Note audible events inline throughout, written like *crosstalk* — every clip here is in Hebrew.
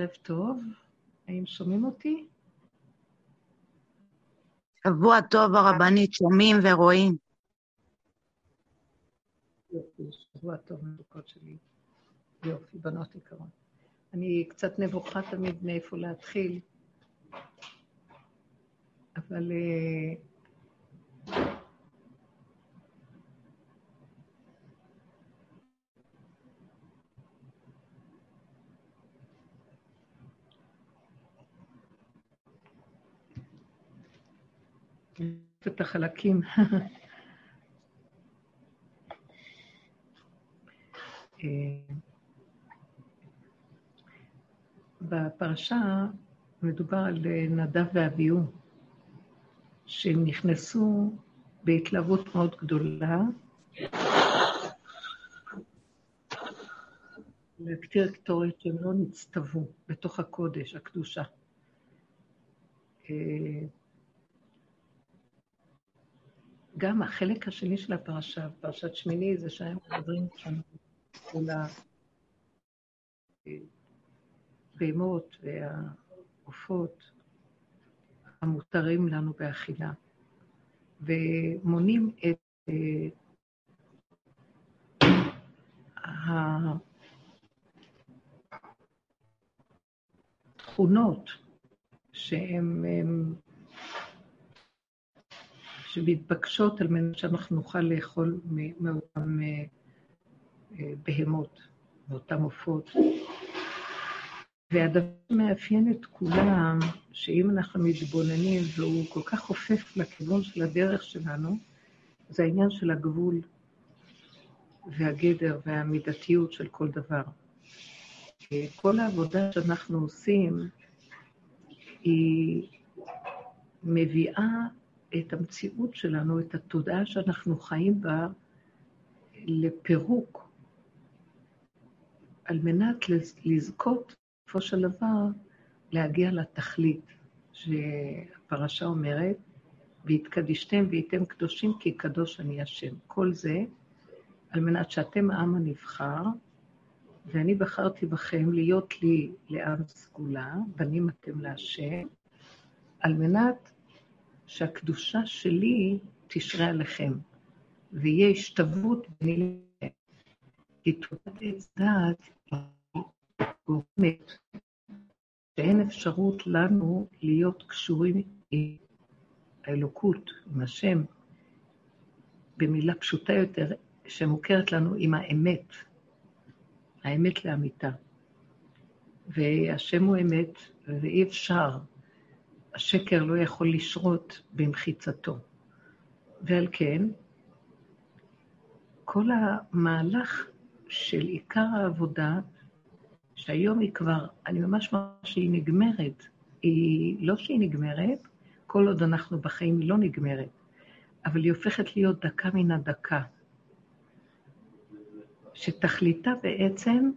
ערב טוב. האם שומעים אותי? שבוע טוב, הרבנית, שומעים ורואים. יופי, שבוע טוב, מתוקות שלי. יופי, בנות יקרות. אני קצת נבוכה תמיד מאיפה להתחיל, אבל אה, את החלקים. אה, בפרשה מדובר על נדב ואביהו, שהם נכנסו בהתלהבות מאוד גדולה להקטיר קטורת שהם לא נצטוו בתוך הקודש, הקדושה. גם החלק השני של הפרשה, פרשת שמיני, זה שהם מדברים שם על הבהמות והעופות המותרים לנו באכילה, ומונים את התכונות שהן שמתבקשות על מנת שאנחנו נוכל לאכול מאותן אה, אה, בהמות, מאותן עופות. והדבר שמאפיין את כולם, שאם אנחנו מתבוננים והוא כל כך חופף לכיוון של הדרך שלנו, זה העניין של הגבול והגדר והמידתיות של כל דבר. כל העבודה שאנחנו עושים היא מביאה את המציאות שלנו, את התודעה שאנחנו חיים בה, לפירוק, על מנת לזכות, בסופו של דבר, להגיע לתכלית שהפרשה אומרת, והתקדישתם והייתם קדושים כי קדוש אני השם. כל זה על מנת שאתם העם הנבחר, ואני בחרתי בכם להיות לי לעם סגולה, בנים אתם להשם, על מנת שהקדושה שלי תשרה עליכם, ויהיה השתוות ביני לכם. כי תעודת עץ דעת גורמת שאין אפשרות לנו להיות קשורים עם האלוקות, עם השם, במילה פשוטה יותר, שמוכרת לנו עם האמת, האמת לאמיתה. והשם הוא אמת, ואי אפשר השקר לא יכול לשרות במחיצתו. ועל כן, כל המהלך של עיקר העבודה, שהיום היא כבר, אני ממש ממש שהיא נגמרת, היא לא שהיא נגמרת, כל עוד אנחנו בחיים היא לא נגמרת, אבל היא הופכת להיות דקה מן הדקה, שתכליתה בעצם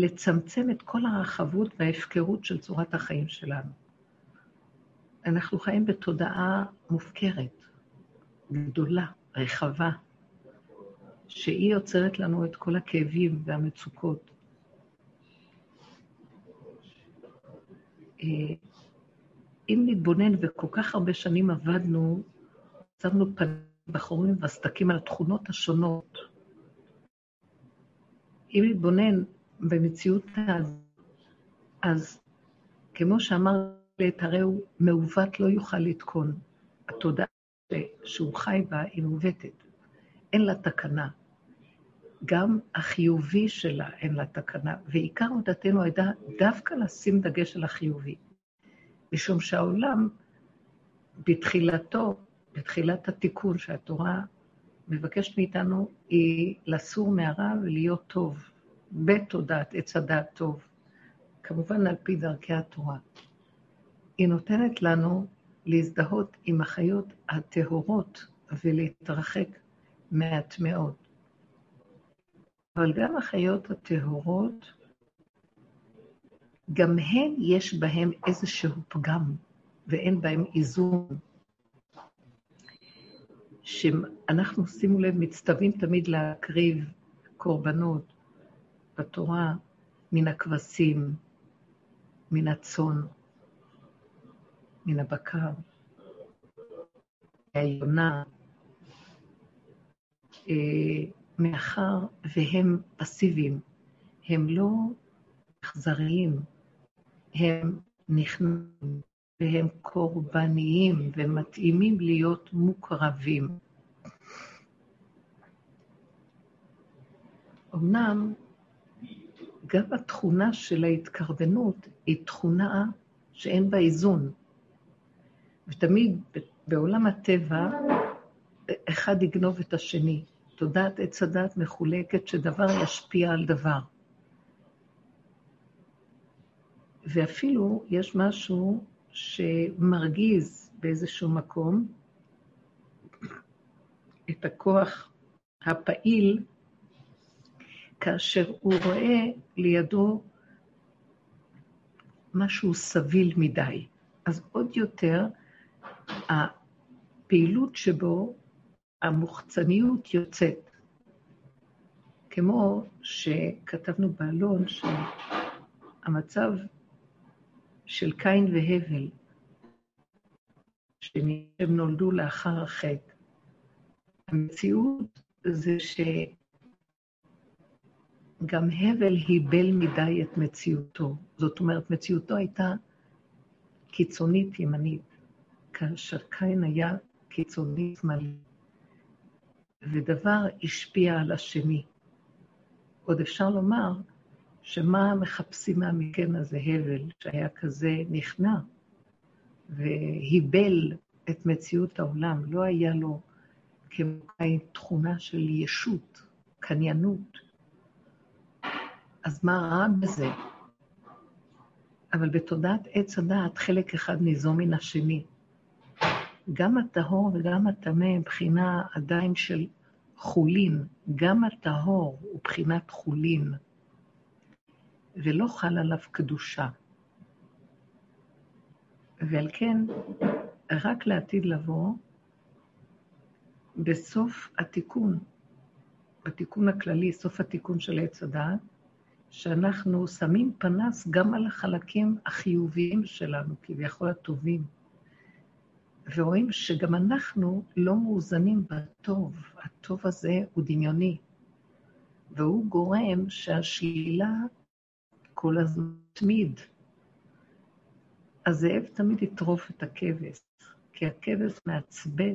לצמצם את כל הרחבות וההפקרות של צורת החיים שלנו. אנחנו חיים בתודעה מופקרת, גדולה, רחבה, שהיא יוצרת לנו את כל הכאבים והמצוקות. אה, אם נתבונן, וכל כך הרבה שנים עבדנו, שמנו פנים בחורים וסדקים על התכונות השונות. אם נתבונן במציאות אז, אז כמו שאמר לעת הרי הוא מעוות לא יוכל לתקון. התודעה שהוא חי בה היא מעוותת. אין לה תקנה. גם החיובי שלה אין לה תקנה, ועיקר עבודתנו הייתה דווקא לשים דגש על החיובי. משום שהעולם, בתחילתו, בתחילת התיקון שהתורה מבקשת מאיתנו, היא לסור מהרע ולהיות טוב, בתודעת עץ הדעת טוב, כמובן על פי דרכי התורה. היא נותנת לנו להזדהות עם החיות הטהורות ולהתרחק מהטמעות. אבל גם החיות הטהורות, גם הן יש בהן איזשהו פגם, ואין בהן איזון. שאנחנו, שימו לב, מצטווים תמיד להקריב קורבנות בתורה, מן הכבשים, מן הצאן, מן הבקר, מהיונה, אה, מאחר והם פסיביים, הם לא אכזריים, הם נכנעים והם קורבניים ומתאימים להיות מוקרבים. אמנם גם התכונה של ההתקרבנות היא תכונה שאין בה איזון. ותמיד בעולם הטבע, אחד יגנוב את השני. תודעת עץ הדת מחולקת שדבר ישפיע על דבר. ואפילו יש משהו שמרגיז באיזשהו מקום את הכוח הפעיל, כאשר הוא רואה לידו משהו סביל מדי. אז עוד יותר, הפעילות שבו, המוחצניות יוצאת. כמו שכתבנו באלון, שהמצב של קין והבל, שהם נולדו לאחר החטא. המציאות זה שגם הבל היבל מדי את מציאותו. זאת אומרת, מציאותו הייתה קיצונית ימנית, כאשר קין היה קיצוני שמאלי, ודבר השפיע על השני. עוד אפשר לומר שמה מחפשים מהמקן הזה, הבל, שהיה כזה נכנע והיבל את מציאות העולם, לא היה לו כמקיים תכונה של ישות, קניינות. אז מה רע בזה? אבל בתודעת עץ הדעת חלק אחד ניזום מן השני. גם הטהור וגם הטמא מבחינה עדיין של חולין, גם הטהור הוא בחינת חולין. ולא חל עליו קדושה. ועל כן, רק לעתיד לבוא, בסוף התיקון, בתיקון הכללי, סוף התיקון של עץ הדעת, שאנחנו שמים פנס גם על החלקים החיוביים שלנו, כביכול הטובים, ורואים שגם אנחנו לא מאוזנים בטוב. הטוב הזה הוא דמיוני, והוא גורם שהשלילה כל הזמן תמיד. הזאב תמיד יטרוף את הכבש, כי הכבש מעצבן,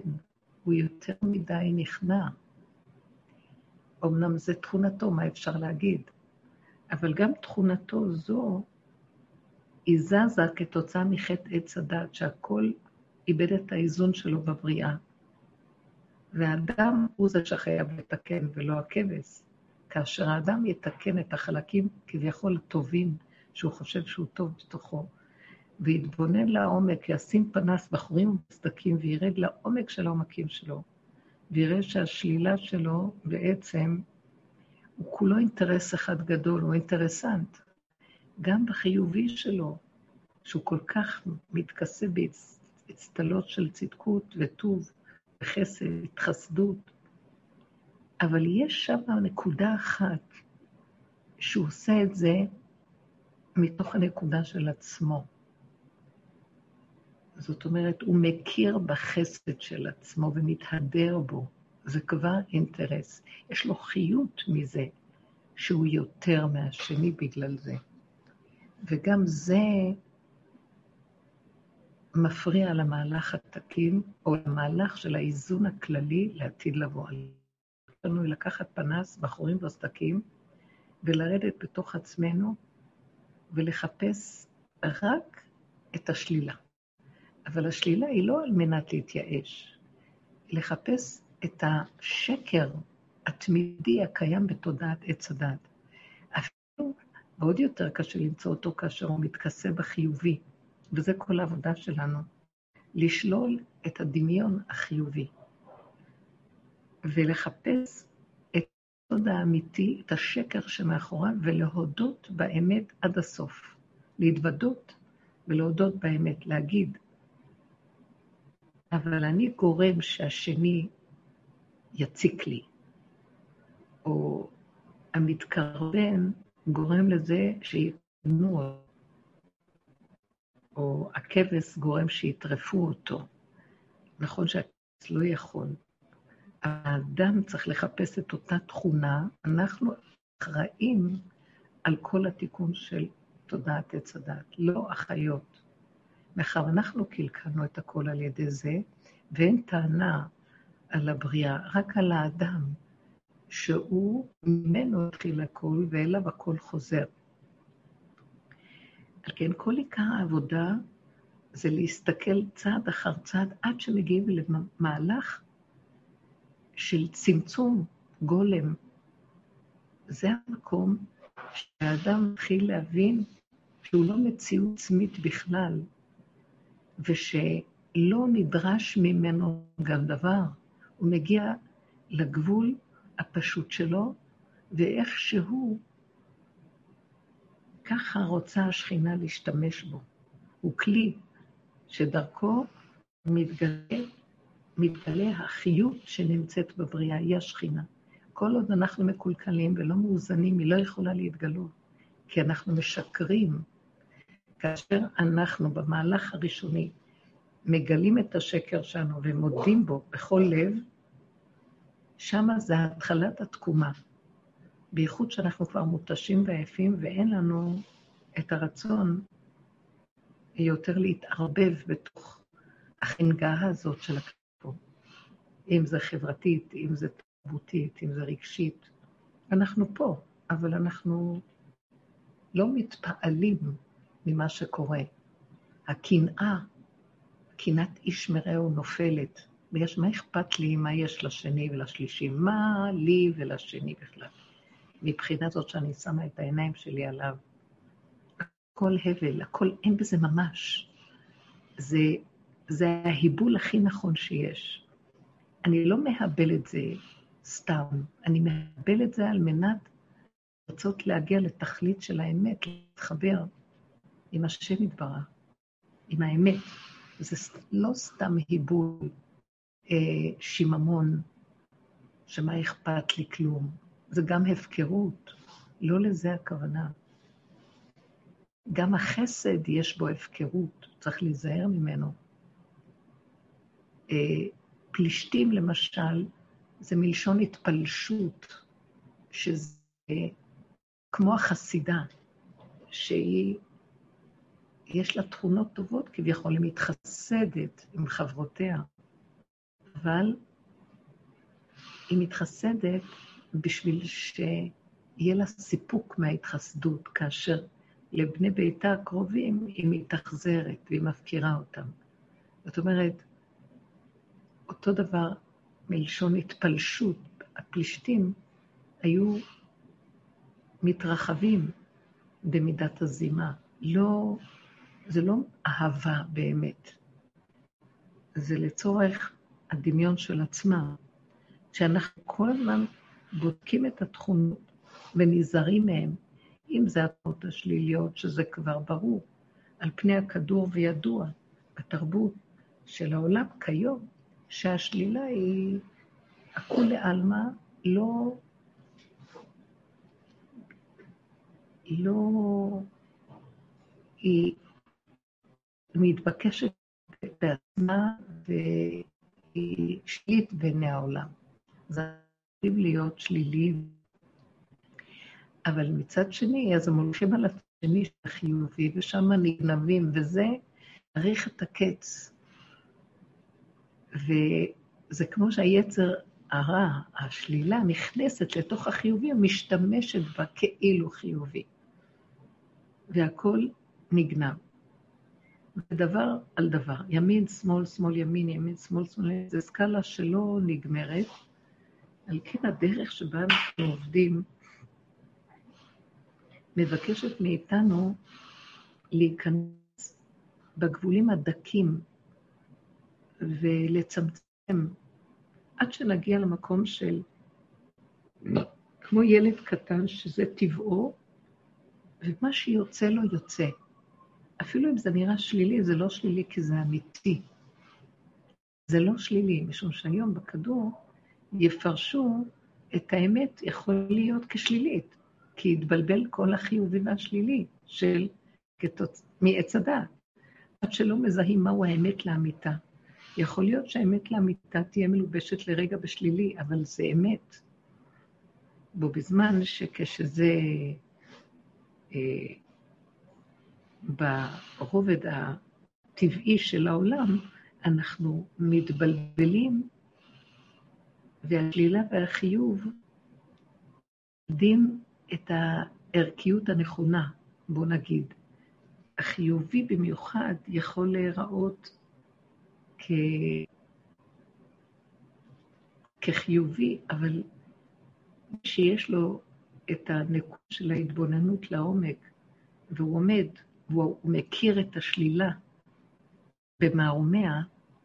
הוא יותר מדי נכנע. אמנם זו תכונתו, מה אפשר להגיד? אבל גם תכונתו זו, היא זזה כתוצאה מחטא עץ הדת, שהכל איבד את האיזון שלו בבריאה. והאדם הוא זה שחייב לתקן, ולא הכבש. כאשר האדם יתקן את החלקים כביכול טובים, שהוא חושב שהוא טוב בתוכו, ויתבונן לעומק, ישים פנס בחורים ומסדקים, וירד לעומק של העומקים שלו, ויראה שהשלילה שלו בעצם הוא כולו אינטרס אחד גדול, הוא אינטרסנט. גם בחיובי שלו, שהוא כל כך מתכסה באצטלות של צדקות וטוב וחסד, התחסדות, אבל יש שם נקודה אחת שהוא עושה את זה מתוך הנקודה של עצמו. זאת אומרת, הוא מכיר בחסד של עצמו ומתהדר בו. זה כבר אינטרס. יש לו חיות מזה שהוא יותר מהשני בגלל זה. וגם זה מפריע למהלך התקין, או למהלך של האיזון הכללי לעתיד לבוא. לנו לקחת פנס, בחורים וסדקים, ולרדת בתוך עצמנו ולחפש רק את השלילה. אבל השלילה היא לא על מנת להתייאש, לחפש את השקר התמידי הקיים בתודעת עץ הדת. אפילו עוד יותר קשה למצוא אותו כאשר הוא מתכסה בחיובי, וזה כל העבודה שלנו, לשלול את הדמיון החיובי. ולחפש את הסוד האמיתי, את השקר שמאחוריו, ולהודות באמת עד הסוף. להתוודות ולהודות באמת, להגיד, אבל אני גורם שהשני יציק לי, או המתקרבן גורם לזה שיתנו, או הכבש גורם שיטרפו אותו. נכון שהכבש לא יכול. האדם צריך לחפש את אותה תכונה, אנחנו אחראים על כל התיקון של תודעת עץ הדת, לא אחיות. מאחר אנחנו קלקלנו את הכל על ידי זה, ואין טענה על הבריאה, רק על האדם, שהוא, ממנו התחיל הכל, ואליו הכל חוזר. על כן, כל עיקר העבודה זה להסתכל צעד אחר צעד עד שמגיעים למהלך של צמצום גולם. זה המקום שהאדם מתחיל להבין שהוא לא מציאות עצמית בכלל, ושלא נדרש ממנו גם דבר. הוא מגיע לגבול הפשוט שלו, ואיכשהו ככה רוצה השכינה להשתמש בו. הוא כלי שדרכו מתגלה, מתגלה החיות שנמצאת בבריאה, היא השכינה. כל עוד אנחנו מקולקלים ולא מאוזנים, היא לא יכולה להתגלות, כי אנחנו משקרים. כאשר אנחנו במהלך הראשוני מגלים את השקר שלנו ומודים בו בכל לב, שמה זה התחלת התקומה. בייחוד שאנחנו כבר מותשים ועייפים ואין לנו את הרצון יותר להתערבב בתוך החנגה הזאת של הכתוב. אם זה חברתית, אם זה תרבותית, אם זה רגשית. אנחנו פה, אבל אנחנו לא מתפעלים ממה שקורה. הקנאה, קנאת איש מרעהו נופלת. ויש, מה אכפת לי מה יש לשני ולשלישי? מה לי ולשני בכלל? מבחינה זאת שאני שמה את העיניים שלי עליו. הכל הבל, הכל, אין בזה ממש. זה, זה ההיבול הכי נכון שיש. אני לא מהבל את זה סתם, אני מהבל את זה על מנת לרצות להגיע לתכלית של האמת, להתחבר עם השם יתברך, עם האמת. זה לא סתם היבול, שיממון, שמה אכפת לי כלום. זה גם הפקרות, לא לזה הכוונה. גם החסד יש בו הפקרות, צריך להיזהר ממנו. אה, פלישתים, למשל, זה מלשון התפלשות, שזה כמו החסידה, שהיא, יש לה תכונות טובות כביכול, היא מתחסדת עם חברותיה, אבל היא מתחסדת בשביל שיהיה לה סיפוק מההתחסדות, כאשר לבני ביתה הקרובים היא מתאכזרת והיא מפקירה אותם. זאת אומרת, אותו דבר מלשון התפלשות, הפלישתים היו מתרחבים במידת הזימה. לא, זה לא אהבה באמת, זה לצורך הדמיון של עצמם. שאנחנו כל הזמן בודקים את התכונות ונזהרים מהן, אם זה התכונות השליליות, שזה כבר ברור, על פני הכדור וידוע בתרבות של העולם כיום, שהשלילה היא הכולי עלמא, לא, לא, היא מתבקשת בעצמה והיא שלילית בעיני העולם. זה יכולים להיות שליליים. אבל מצד שני, אז הם הולכים על השני החיובי, ושם נגנבים, וזה צריך את הקץ. וזה כמו שהיצר הרע, השלילה, נכנסת לתוך החיובי ומשתמשת בה כאילו חיובי. והכול נגנב. ודבר על דבר, ימין, שמאל, שמאל, ימין, ימין, שמאל, שמאל, זו סקאלה שלא נגמרת. על כן הדרך שבה אנחנו עובדים מבקשת מאיתנו להיכנס בגבולים הדקים ולצמצם עד שנגיע למקום של כמו ילד קטן שזה טבעו, ומה שיוצא לו יוצא. אפילו אם זה נראה שלילי, זה לא שלילי כי זה אמיתי. זה לא שלילי, משום שהיום בכדור יפרשו את האמת יכול להיות כשלילית. כי התבלבל כל החיובי והשלילי של כתוצ... מעץ הדעת. עד שלא מזהים מהו האמת לאמיתה. יכול להיות שהאמת לאמיתה תהיה מלובשת לרגע בשלילי, אבל זה אמת. בו בזמן שכשזה אה, ברובד הטבעי של העולם, אנחנו מתבלבלים, והשלילה והחיוב יודעים את הערכיות הנכונה, בוא נגיד. החיובי במיוחד יכול להיראות כ... כחיובי, אבל שיש לו את הנקודה של ההתבוננות לעומק, והוא עומד, והוא מכיר את השלילה במערומיה,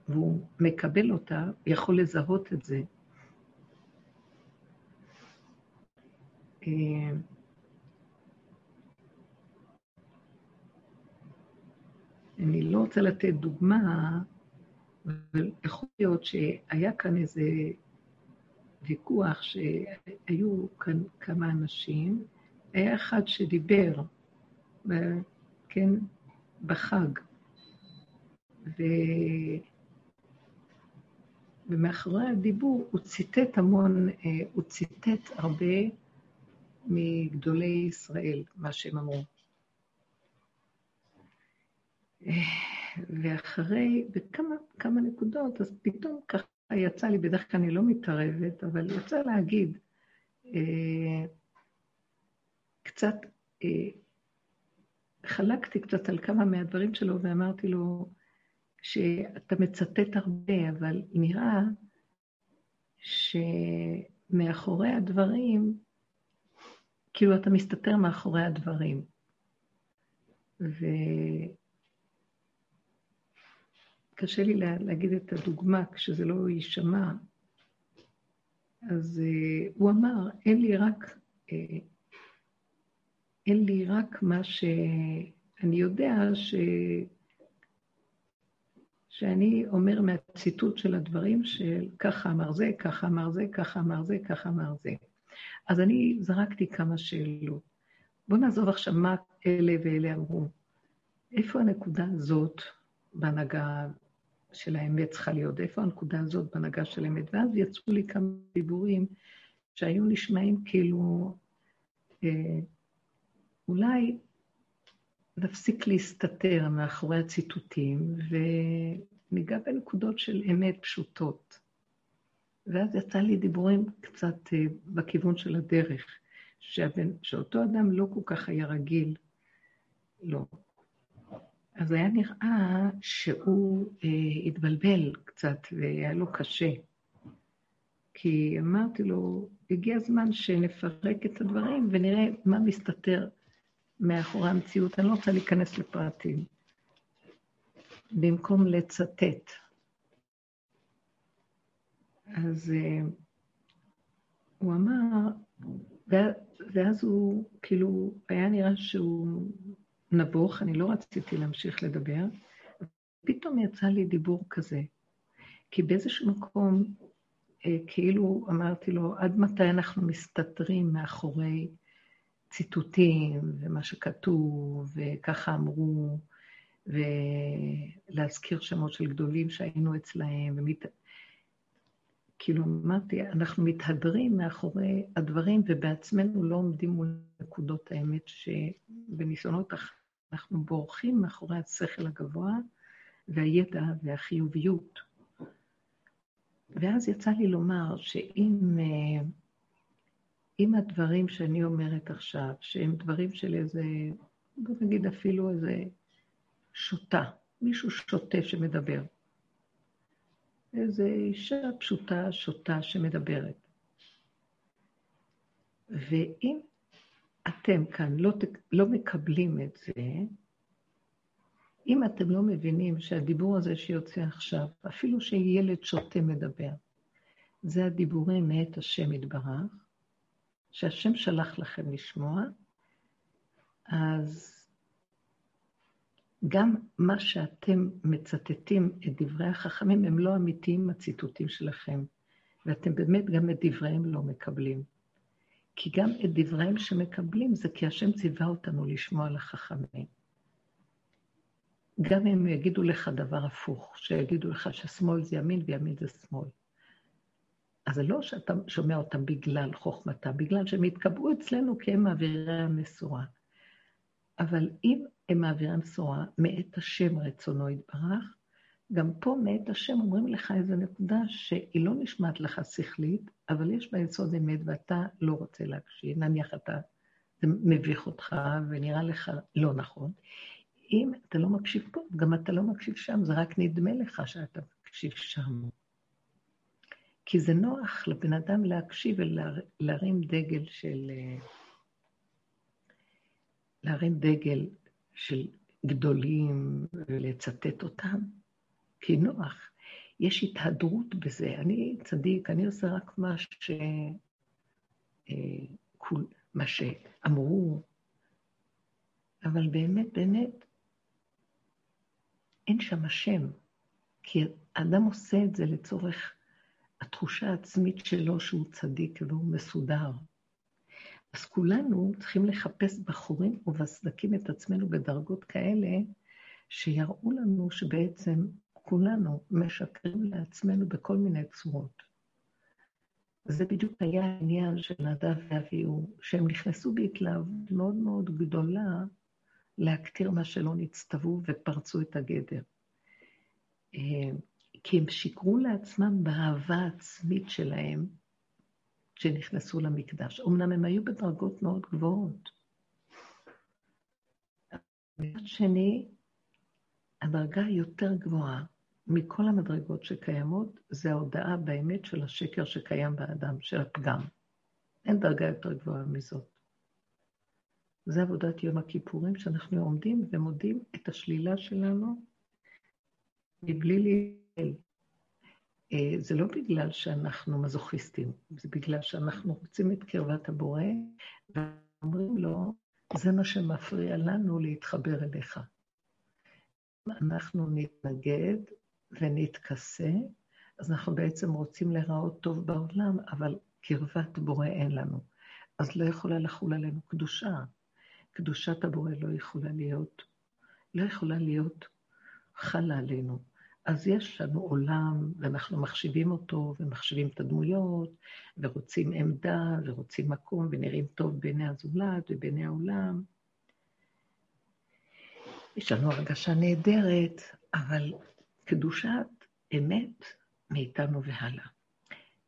והוא מקבל אותה, יכול לזהות את זה. אה, אני לא רוצה לתת דוגמה, אבל יכול להיות שהיה כאן איזה ויכוח שהיו כאן כמה אנשים, היה אחד שדיבר, כן, בחג, ו... ומאחורי הדיבור הוא ציטט המון, אה, הוא ציטט הרבה מגדולי ישראל, מה שהם אמרו. ואחרי, בכמה כמה נקודות, אז פתאום ככה יצא לי, בדרך כלל אני לא מתערבת, אבל יצא להגיד אה, קצת, אה, חלקתי קצת על כמה מהדברים שלו ואמרתי לו שאתה מצטט הרבה, אבל נראה שמאחורי הדברים, כאילו אתה מסתתר מאחורי הדברים. וקשה לי לה, להגיד את הדוגמה כשזה לא יישמע. אז uh, הוא אמר, אין לי רק, uh, אין לי רק מה שאני יודע ש... שאני אומר מהציטוט של הדברים של ככה אמר זה, ככה אמר זה, ככה אמר זה, ככה אמר זה. אז אני זרקתי כמה שאלות. בואו נעזוב עכשיו מה אלה ואלה אמרו. איפה הנקודה הזאת בהנהגה של האמת צריכה להיות? איפה הנקודה הזאת בהנהגה של האמת? ואז יצאו לי כמה דיבורים שהיו נשמעים כאילו, אה, אולי נפסיק להסתתר מאחורי הציטוטים וניגע בנקודות של אמת פשוטות. ואז יצא לי דיבורים קצת אה, בכיוון של הדרך, שהבן, שאותו אדם לא כל כך היה רגיל, לא. אז היה נראה שהוא אה, התבלבל קצת והיה לו קשה. כי אמרתי לו, הגיע הזמן שנפרק את הדברים ונראה מה מסתתר מאחורי המציאות. אני לא רוצה להיכנס לפרטים. במקום לצטט. אז uh, הוא אמר, ואז הוא, כאילו, היה נראה שהוא נבוך, אני לא רציתי להמשיך לדבר, פתאום יצא לי דיבור כזה. כי באיזשהו מקום, אה, כאילו אמרתי לו, עד מתי אנחנו מסתתרים מאחורי ציטוטים ומה שכתוב, וככה אמרו, ולהזכיר שמות של גדולים שהיינו אצלהם, ומת... כאילו אמרתי, אנחנו מתהדרים מאחורי הדברים ובעצמנו לא עומדים מול נקודות האמת שבניסיונות אנחנו בורחים מאחורי השכל הגבוה והידע והחיוביות. ואז יצא לי לומר שאם אם הדברים שאני אומרת עכשיו, שהם דברים של איזה, בוא נגיד אפילו איזה שוטה, מישהו שוטה שמדבר, איזו אישה פשוטה, שוטה, שמדברת. ואם אתם כאן לא, לא מקבלים את זה, אם אתם לא מבינים שהדיבור הזה שיוצא עכשיו, אפילו שילד שוטה מדבר, זה הדיבורים מאת השם יתברך, שהשם שלח לכם לשמוע, אז גם מה שאתם מצטטים את דברי החכמים הם לא אמיתיים הציטוטים שלכם, ואתם באמת גם את דבריהם לא מקבלים. כי גם את דבריהם שמקבלים זה כי השם ציווה אותנו לשמוע לחכמים. גם אם יגידו לך דבר הפוך, שיגידו לך ששמאל זה ימין וימין זה שמאל. אז זה לא שאתה שומע אותם בגלל חוכמתם, בגלל שהם התקבעו אצלנו כי הם מעבירי המסורה. אבל אם הם מעבירי המסורה מאת השם רצונו יתברך, גם פה מאת השם אומרים לך איזו נקודה שהיא לא נשמעת לך שכלית, אבל יש בה יסוד אמת ואתה לא רוצה להקשיב. נניח אתה, זה מביך אותך ונראה לך לא נכון. אם אתה לא מקשיב פה, גם אתה לא מקשיב שם, זה רק נדמה לך שאתה מקשיב שם. כי זה נוח לבן אדם להקשיב ולהרים דגל של... להרים דגל של גדולים ולצטט אותם, כי נוח. יש התהדרות בזה. אני צדיק, אני עושה רק מה, ש... אה, מה שאמרו, אבל באמת, באמת, אין שם השם, כי האדם עושה את זה לצורך התחושה העצמית שלו שהוא צדיק והוא מסודר. אז כולנו צריכים לחפש בחורים ובסדקים את עצמנו בדרגות כאלה, שיראו לנו שבעצם כולנו משקרים לעצמנו בכל מיני צורות. זה בדיוק היה העניין של נדב ואביהו, שהם נכנסו בהתלהבות מאוד מאוד גדולה להקטיר מה שלא נצטוו ופרצו את הגדר. כי הם שיקרו לעצמם באהבה העצמית שלהם כשנכנסו למקדש. אמנם הם היו בדרגות מאוד גבוהות. מצד שני, הדרגה היותר גבוהה מכל המדרגות שקיימות, זה ההודעה באמת של השקר שקיים באדם, של הפגם. אין דרגה יותר גבוהה מזאת. זה עבודת יום הכיפורים, שאנחנו עומדים ומודים את השלילה שלנו מבלי זה לא בגלל שאנחנו מזוכיסטים, זה בגלל שאנחנו רוצים את קרבת הבורא, ואומרים לו, זה מה שמפריע לנו להתחבר אליך. אנחנו נתנגד ונתכסה, אז אנחנו בעצם רוצים להיראות טוב בעולם, אבל קרבת בורא אין לנו. אז לא יכולה לחול עלינו קדושה. קדושת הבורא לא יכולה להיות, לא יכולה להיות חלה עלינו. אז יש לנו עולם, ואנחנו מחשיבים אותו, ומחשיבים את הדמויות, ורוצים עמדה, ורוצים מקום, ונראים טוב בעיני הזולת ובעיני העולם. יש לנו הרגשה נהדרת, אבל קדושת אמת מאיתנו והלאה.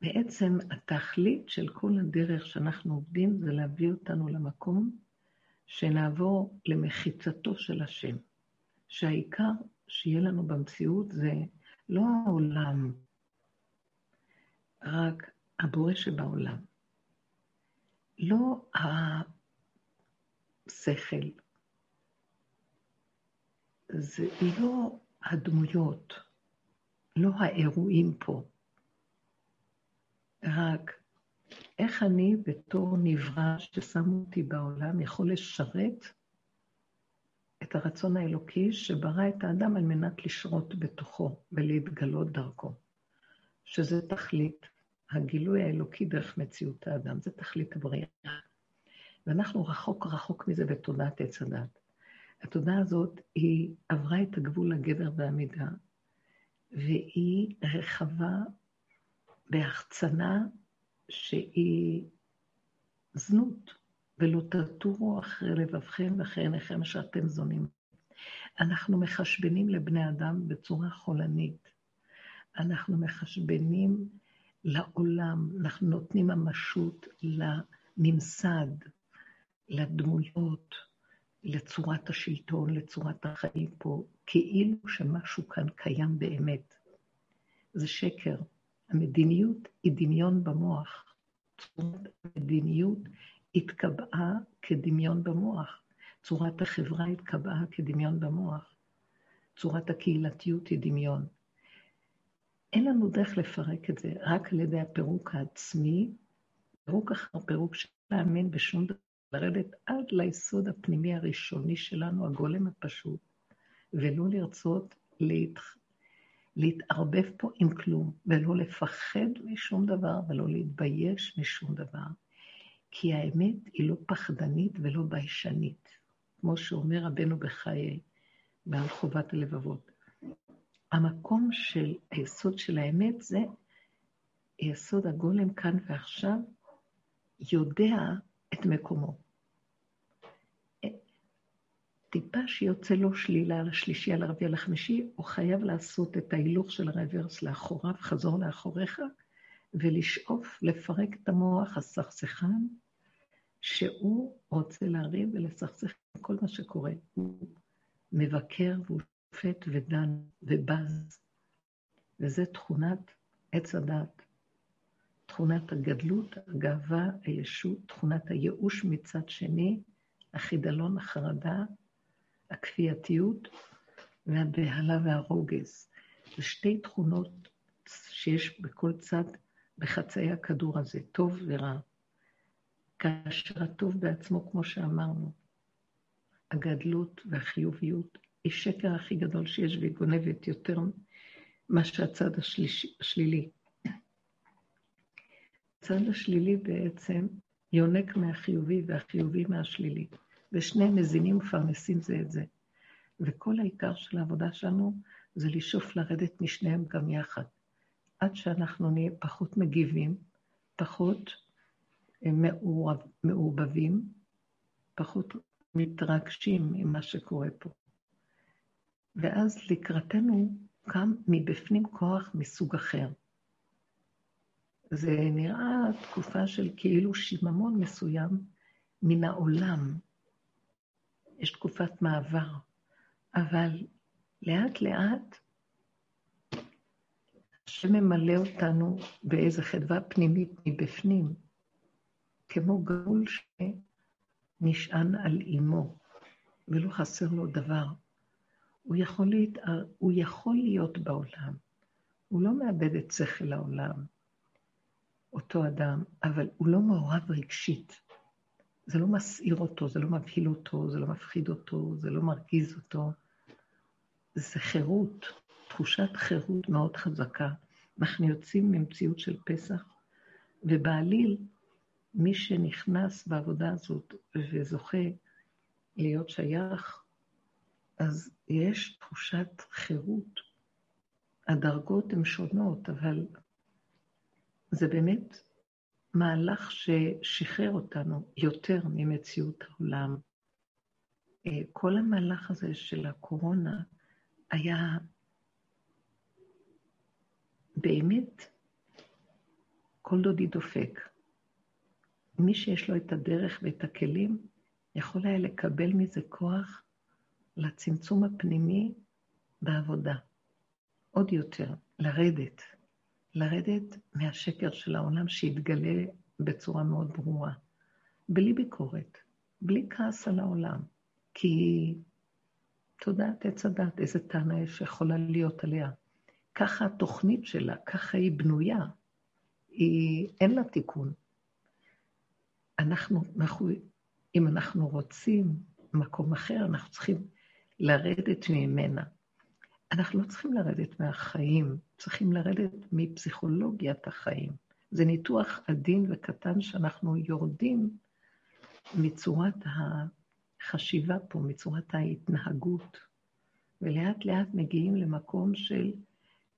בעצם התכלית של כל הדרך שאנחנו עובדים זה להביא אותנו למקום שנעבור למחיצתו של השם. שהעיקר שיהיה לנו במציאות זה לא העולם, רק הבורא שבעולם. לא השכל, זה לא הדמויות, לא האירועים פה, רק איך אני בתור נברא ששמו אותי בעולם יכול לשרת את הרצון האלוקי שברא את האדם על מנת לשרות בתוכו ולהתגלות דרכו, שזה תכלית הגילוי האלוקי דרך מציאות האדם, זה תכלית הבריאה. ואנחנו רחוק רחוק מזה בתודעת עץ הדת. התודעה הזאת, היא עברה את הגבול הגבר והמידה, והיא רחבה בהחצנה שהיא זנות, ולא תטורו אחרי לבבכם ואחרי עיניכם שאתם זונים. אנחנו מחשבנים לבני אדם בצורה חולנית. אנחנו מחשבנים לעולם, אנחנו נותנים ממשות לממסד, לדמויות, לצורת השלטון, לצורת החיים פה, כאילו שמשהו כאן קיים באמת. זה שקר. המדיניות היא דמיון במוח. המדיניות התקבעה כדמיון במוח. צורת החברה התקבעה כדמיון במוח. צורת הקהילתיות היא דמיון. אין לנו דרך לפרק את זה, רק על ידי הפירוק העצמי, פירוק אחר פירוק של להאמין בשום דבר, לרדת עד ליסוד הפנימי הראשוני שלנו, הגולם הפשוט, ולא לרצות להתח... להתערבב פה עם כלום, ולא לפחד משום דבר, ולא להתבייש משום דבר. כי האמת היא לא פחדנית ולא ביישנית, כמו שאומר רבנו בחיי, בעל חובת הלבבות. המקום של היסוד של האמת זה יסוד הגולם כאן ועכשיו, יודע את מקומו. טיפה שיוצא לו שלילה על השלישי, על הרביעי, על החמישי, הוא חייב לעשות את ההילוך של הרוורס לאחוריו, חזור לאחוריך, ולשאוף לפרק את המוח הסכסכן, שהוא רוצה לריב ולסכסך כל מה שקורה. הוא מבקר והוא שופט ודן ובז, וזה תכונת עץ הדת. תכונת הגדלות, הגאווה, הישות, תכונת הייאוש מצד שני, החידלון, החרדה, הכפייתיות והבהלה והרוגז. זה שתי תכונות שיש בכל צד בחצאי הכדור הזה, טוב ורע. כאשר הטוב בעצמו, כמו שאמרנו, הגדלות והחיוביות היא שקר הכי גדול שיש והיא גונבת יותר ממה שהצד השלישי, השלילי. הצד השלילי בעצם יונק מהחיובי והחיובי מהשלילי. ושני מזינים ומפרנסים זה את זה. וכל העיקר של העבודה שלנו זה לשאוף לרדת משניהם גם יחד. עד שאנחנו נהיה פחות מגיבים, פחות אה, מעורבבים, פחות מתרגשים עם מה שקורה פה. ואז לקראתנו קם מבפנים כוח מסוג אחר. זה נראה תקופה של כאילו שיממון מסוים מן העולם, יש תקופת מעבר, אבל לאט לאט השם ממלא אותנו באיזו חדווה פנימית מבפנים, כמו גאול שנשען על אימו, ולא חסר לו דבר. הוא יכול, להתאר, הוא יכול להיות בעולם, הוא לא מאבד את שכל העולם, אותו אדם, אבל הוא לא מעורב רגשית. זה לא מסעיר אותו, זה לא מבהיל אותו, זה לא מפחיד אותו, זה לא מרגיז אותו. זה חירות, תחושת חירות מאוד חזקה. אנחנו יוצאים ממציאות של פסח, ובעליל, מי שנכנס בעבודה הזאת וזוכה להיות שייך, אז יש תחושת חירות. הדרגות הן שונות, אבל זה באמת מהלך ששחרר אותנו יותר ממציאות העולם. אה, כל המהלך הזה של הקורונה היה באמת כל דודי דופק. מי שיש לו את הדרך ואת הכלים, יכול היה לקבל מזה כוח לצמצום הפנימי בעבודה. עוד יותר, לרדת. לרדת מהשקר של העולם שיתגלה בצורה מאוד ברורה, בלי ביקורת, בלי כעס על העולם, כי תודעת עץ הדת, איזה טענה יש יכולה להיות עליה. ככה התוכנית שלה, ככה היא בנויה, היא, אין לה תיקון. אנחנו, אנחנו, אם אנחנו רוצים מקום אחר, אנחנו צריכים לרדת ממנה. אנחנו לא צריכים לרדת מהחיים, צריכים לרדת מפסיכולוגיית החיים. זה ניתוח עדין וקטן שאנחנו יורדים מצורת החשיבה פה, מצורת ההתנהגות, ולאט לאט מגיעים למקום של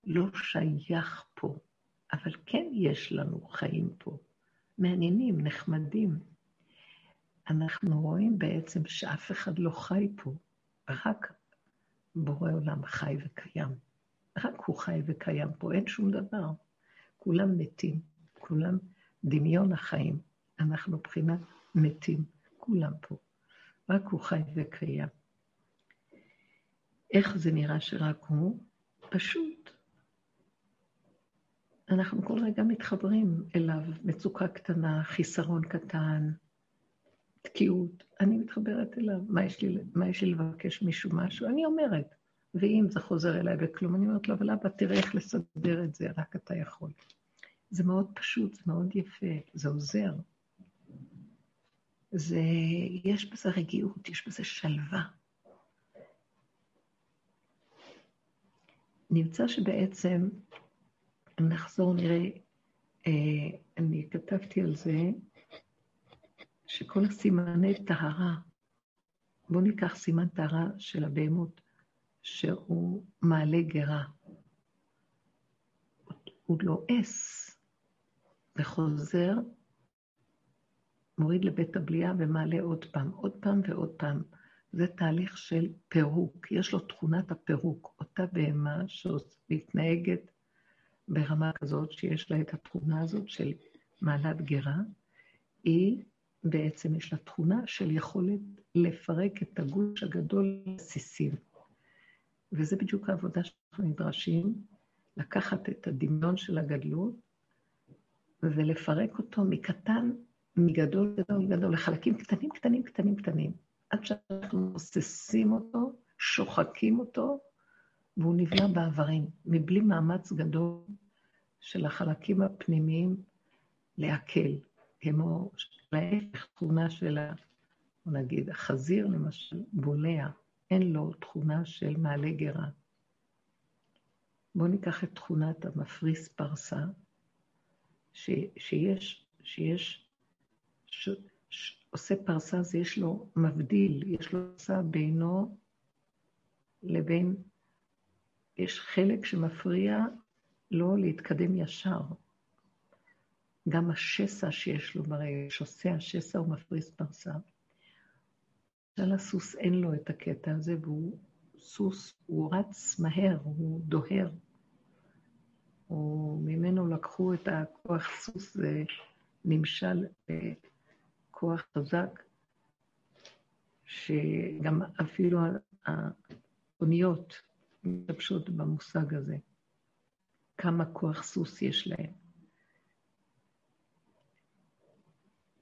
לא שייך פה, אבל כן יש לנו חיים פה, מעניינים, נחמדים. אנחנו רואים בעצם שאף אחד לא חי פה, רק בורא עולם חי וקיים. רק הוא חי וקיים פה, אין שום דבר. כולם מתים, כולם דמיון החיים. אנחנו מבחינת מתים, כולם פה. רק הוא חי וקיים. איך זה נראה שרק הוא? פשוט. אנחנו כל רגע מתחברים אליו, מצוקה קטנה, חיסרון קטן, תקיעות. אני מתחברת אליו, מה יש לי, מה יש לי לבקש מישהו משהו? אני אומרת, ואם זה חוזר אליי בכלום, אני אומרת לו, אבל אבא, תראה איך לסדר את זה, רק אתה יכול. זה מאוד פשוט, זה מאוד יפה, זה עוזר. זה, יש בזה רגיעות, יש בזה שלווה. נמצא שבעצם, נחזור, נראה, אה, אני כתבתי על זה, שכל הסימני טהרה, בואו ניקח סימן טהרה של הבהמות, שהוא מעלה גרה. הוא לועס וחוזר, מוריד לבית הבליעה ומעלה עוד פעם, עוד פעם ועוד פעם. זה תהליך של פירוק, יש לו תכונת הפירוק. אותה בהמה שמתנהגת ברמה כזאת, שיש לה את התכונה הזאת של מעלת גרה, היא בעצם יש לה תכונה של יכולת לפרק את הגוש הגדול לסיסים. וזה בדיוק העבודה שאנחנו נדרשים, לקחת את הדמיון של הגדלות ולפרק אותו מקטן, מגדול גדול גדול, לחלקים קטנים, קטנים, קטנים, קטנים. עד שאנחנו מוססים אותו, שוחקים אותו, והוא נבלע באיברים, מבלי מאמץ גדול של החלקים הפנימיים להקל, כמו להפך תכונה של, נגיד, החזיר למשל, בולע, אין לו תכונה של מעלה גרה. בואו ניקח את תכונת המפריס פרסה, ש, שיש, שיש, ש, ש, עושה פרסה, אז יש לו מבדיל, יש לו פרסה בינו לבין, יש חלק שמפריע לו להתקדם ישר. גם השסע שיש לו ברגע, שעושה השסע הוא מפריס פרסה. למשל הסוס אין לו את הקטע הזה, והוא סוס, הוא רץ מהר, הוא דוהר. וממנו לקחו את הכוח סוס, זה נמשל כוח חזק, שגם אפילו האוניות משתמשות במושג הזה, כמה כוח סוס יש להם.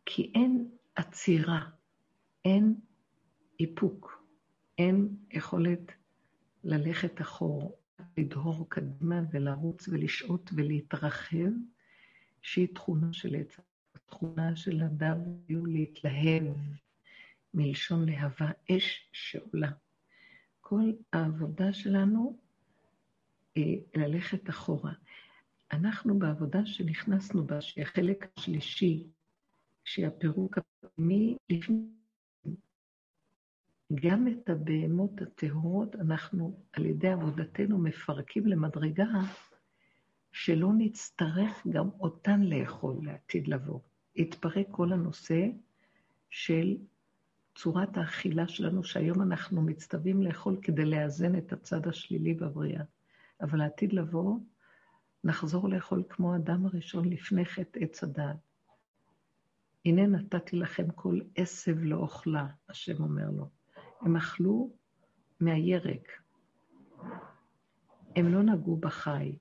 כי אין עצירה, אין איפוק, אין יכולת ללכת אחור, לדהור קדימה ולרוץ ולשהות ולהתרחב, שהיא תכונה של עץ. התכונה של אדם הוא להתלהב, מלשון להבה, אש שעולה. כל העבודה שלנו ללכת אחורה. אנחנו בעבודה שנכנסנו בה, שהיא החלק השלישי, שהיא הפירוק הפנימי, גם את הבהמות הטהורות אנחנו על ידי עבודתנו מפרקים למדרגה שלא נצטרך גם אותן לאכול לעתיד לבוא. יתפרק כל הנושא של צורת האכילה שלנו, שהיום אנחנו מצטווים לאכול כדי לאזן את הצד השלילי בבריאה. אבל לעתיד לבוא, נחזור לאכול כמו האדם הראשון לפני חטא עץ הדעת. הנה נתתי לכם כל עשב לא אוכלה, השם אומר לו. הם אכלו מהירק. הם לא נגעו בחי.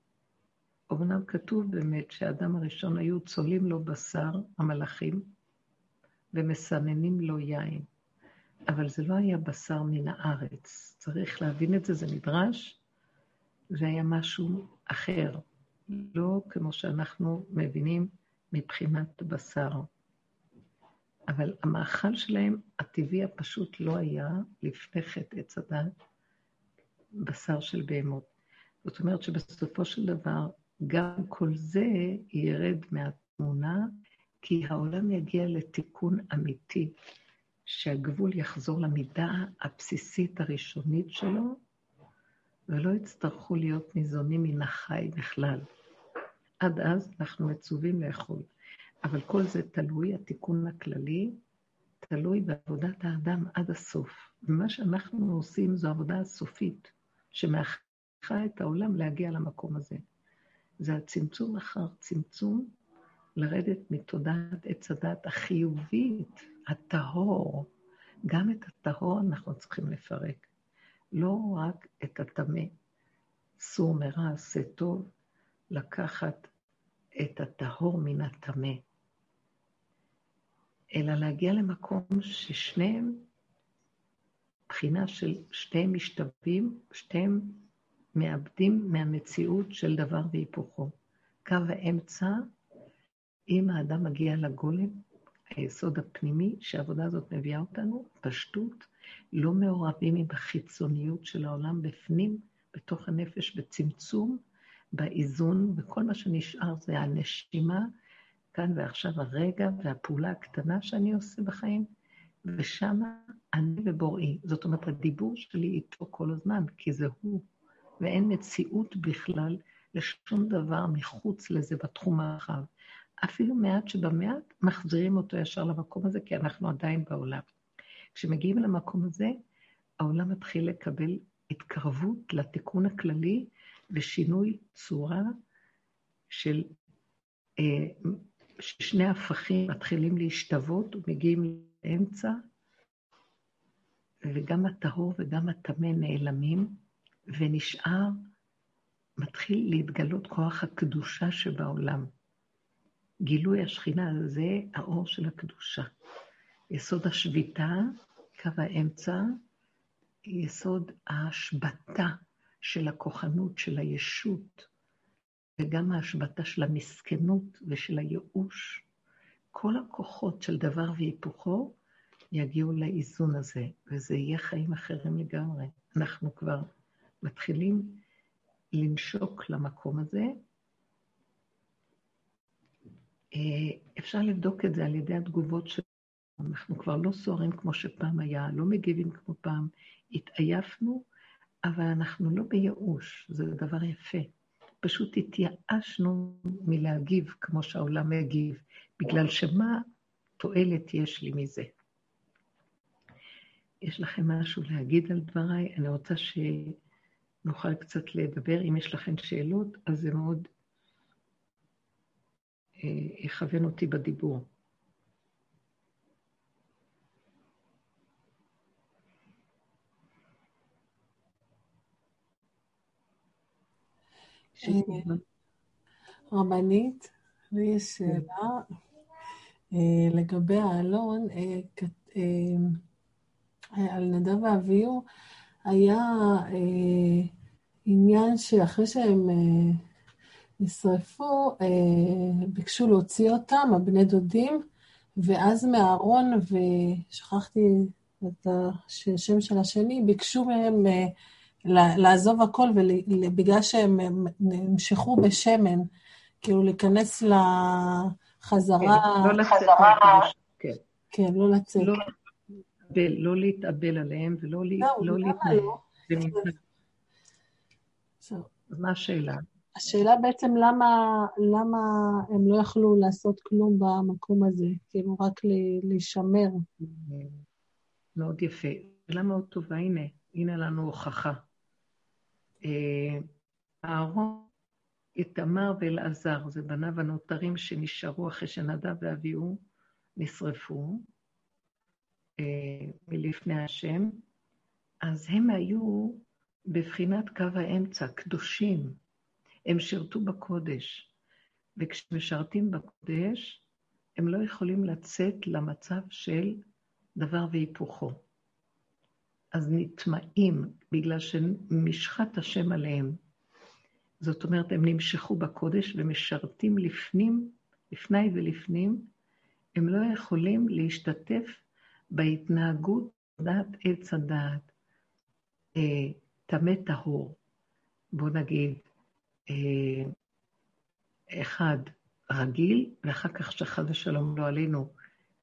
אמנם כתוב באמת שהאדם הראשון היו צולים לו בשר, המלאכים, ומסננים לו יין. אבל זה לא היה בשר מן הארץ. צריך להבין את זה, זה מדרש, זה היה משהו אחר, לא כמו שאנחנו מבינים מבחינת בשר. אבל המאכל שלהם, הטבעי הפשוט לא היה לפני חטא עץ הדת, בשר של בהמות. זאת אומרת שבסופו של דבר, גם כל זה ירד מהתמונה, כי העולם יגיע לתיקון אמיתי, שהגבול יחזור למידה הבסיסית הראשונית שלו, ולא יצטרכו להיות ניזונים מן החי בכלל. עד אז אנחנו מצווים לאכול. אבל כל זה תלוי, התיקון הכללי, תלוי בעבודת האדם עד הסוף. ומה שאנחנו עושים זו עבודה הסופית, שמאחרה את העולם להגיע למקום הזה. זה הצמצום אחר צמצום, לרדת מתודעת עץ הדת החיובית, הטהור. גם את הטהור אנחנו צריכים לפרק, לא רק את הטמא. סור מרע, עשה טוב, לקחת את הטהור מן הטמא. אלא להגיע למקום ששניהם, בחינה של שניהם משתווים, שניהם מאבדים מהמציאות של דבר והיפוכו. קו האמצע, אם האדם מגיע לגולם, היסוד הפנימי, שהעבודה הזאת מביאה אותנו, פשטות, לא מעורבים עם החיצוניות של העולם בפנים, בתוך הנפש, בצמצום, באיזון, וכל מה שנשאר זה הנשימה כאן ועכשיו הרגע והפעולה הקטנה שאני עושה בחיים, ושמה אני ובוראי. זאת אומרת, הדיבור שלי איתו כל הזמן, כי זה הוא, ואין מציאות בכלל לשום דבר מחוץ לזה בתחום הרחב. אפילו מעט שבמעט מחזירים אותו ישר למקום הזה, כי אנחנו עדיין בעולם. כשמגיעים למקום הזה, העולם מתחיל לקבל התקרבות לתיקון הכללי ושינוי צורה של אה, שני הפכים מתחילים להשתוות ומגיעים לאמצע, וגם הטהור וגם הטמא נעלמים, ונשאר, מתחיל להתגלות כוח הקדושה שבעולם. גילוי השכינה זה האור של הקדושה. יסוד השביתה, קו האמצע, יסוד ההשבתה של הכוחנות, של הישות, וגם ההשבתה של המסכנות ושל הייאוש. כל הכוחות של דבר והיפוכו יגיעו לאיזון הזה, וזה יהיה חיים אחרים לגמרי. אנחנו כבר מתחילים לנשוק למקום הזה. אה, אפשר לבדוק את זה על ידי התגובות שלנו. אנחנו כבר לא סוערים כמו שפעם היה, לא מגיבים כמו פעם. התעייפנו, אבל אנחנו לא בייאוש, זה דבר יפה. פשוט התייאשנו מלהגיב כמו שהעולם מגיב, בגלל שמה תועלת יש לי מזה? יש לכם משהו להגיד על דבריי? אני רוצה שנוכל קצת לדבר. אם יש לכם שאלות, אז זה מאוד יכוון אותי בדיבור. אה, רבנית, לי יש שאלה אה, לגבי האלון, אה, על נדב ואביהו, היה עניין שאחרי שהם נשרפו, ביקשו להוציא אותם, הבני דודים, ואז מהארון, ושכחתי את השם של השני, ביקשו מהם לעזוב הכל, ובגלל שהם המשכו בשמן, כאילו להיכנס לחזרה... כן, לא לצאת כן. כן, לא לצאת. לא, לא להתאבל עליהם ולא לא להתנהל. אז מה השאלה? השאלה בעצם למה, למה הם לא יכלו לעשות כלום במקום הזה, כאילו רק להישמר. מאוד יפה. שאלה מאוד טובה, הנה, הנה לנו הוכחה. אה, אהרון, איתמר ואלעזר, זה בניו הנותרים שנשארו אחרי שנדב ואביהו נשרפו אה, מלפני השם, אז הם היו בבחינת קו האמצע, קדושים. הם שירתו בקודש, וכשמשרתים בקודש, הם לא יכולים לצאת למצב של דבר והיפוכו. אז נטמעים בגלל שמשחת השם עליהם. זאת אומרת, הם נמשכו בקודש ומשרתים לפנים, לפני ולפנים, הם לא יכולים להשתתף בהתנהגות דעת עץ הדעת, אה, טמא טהור. בואו נגיד, אחד רגיל, ואחר כך שחד ושלום לא עלינו,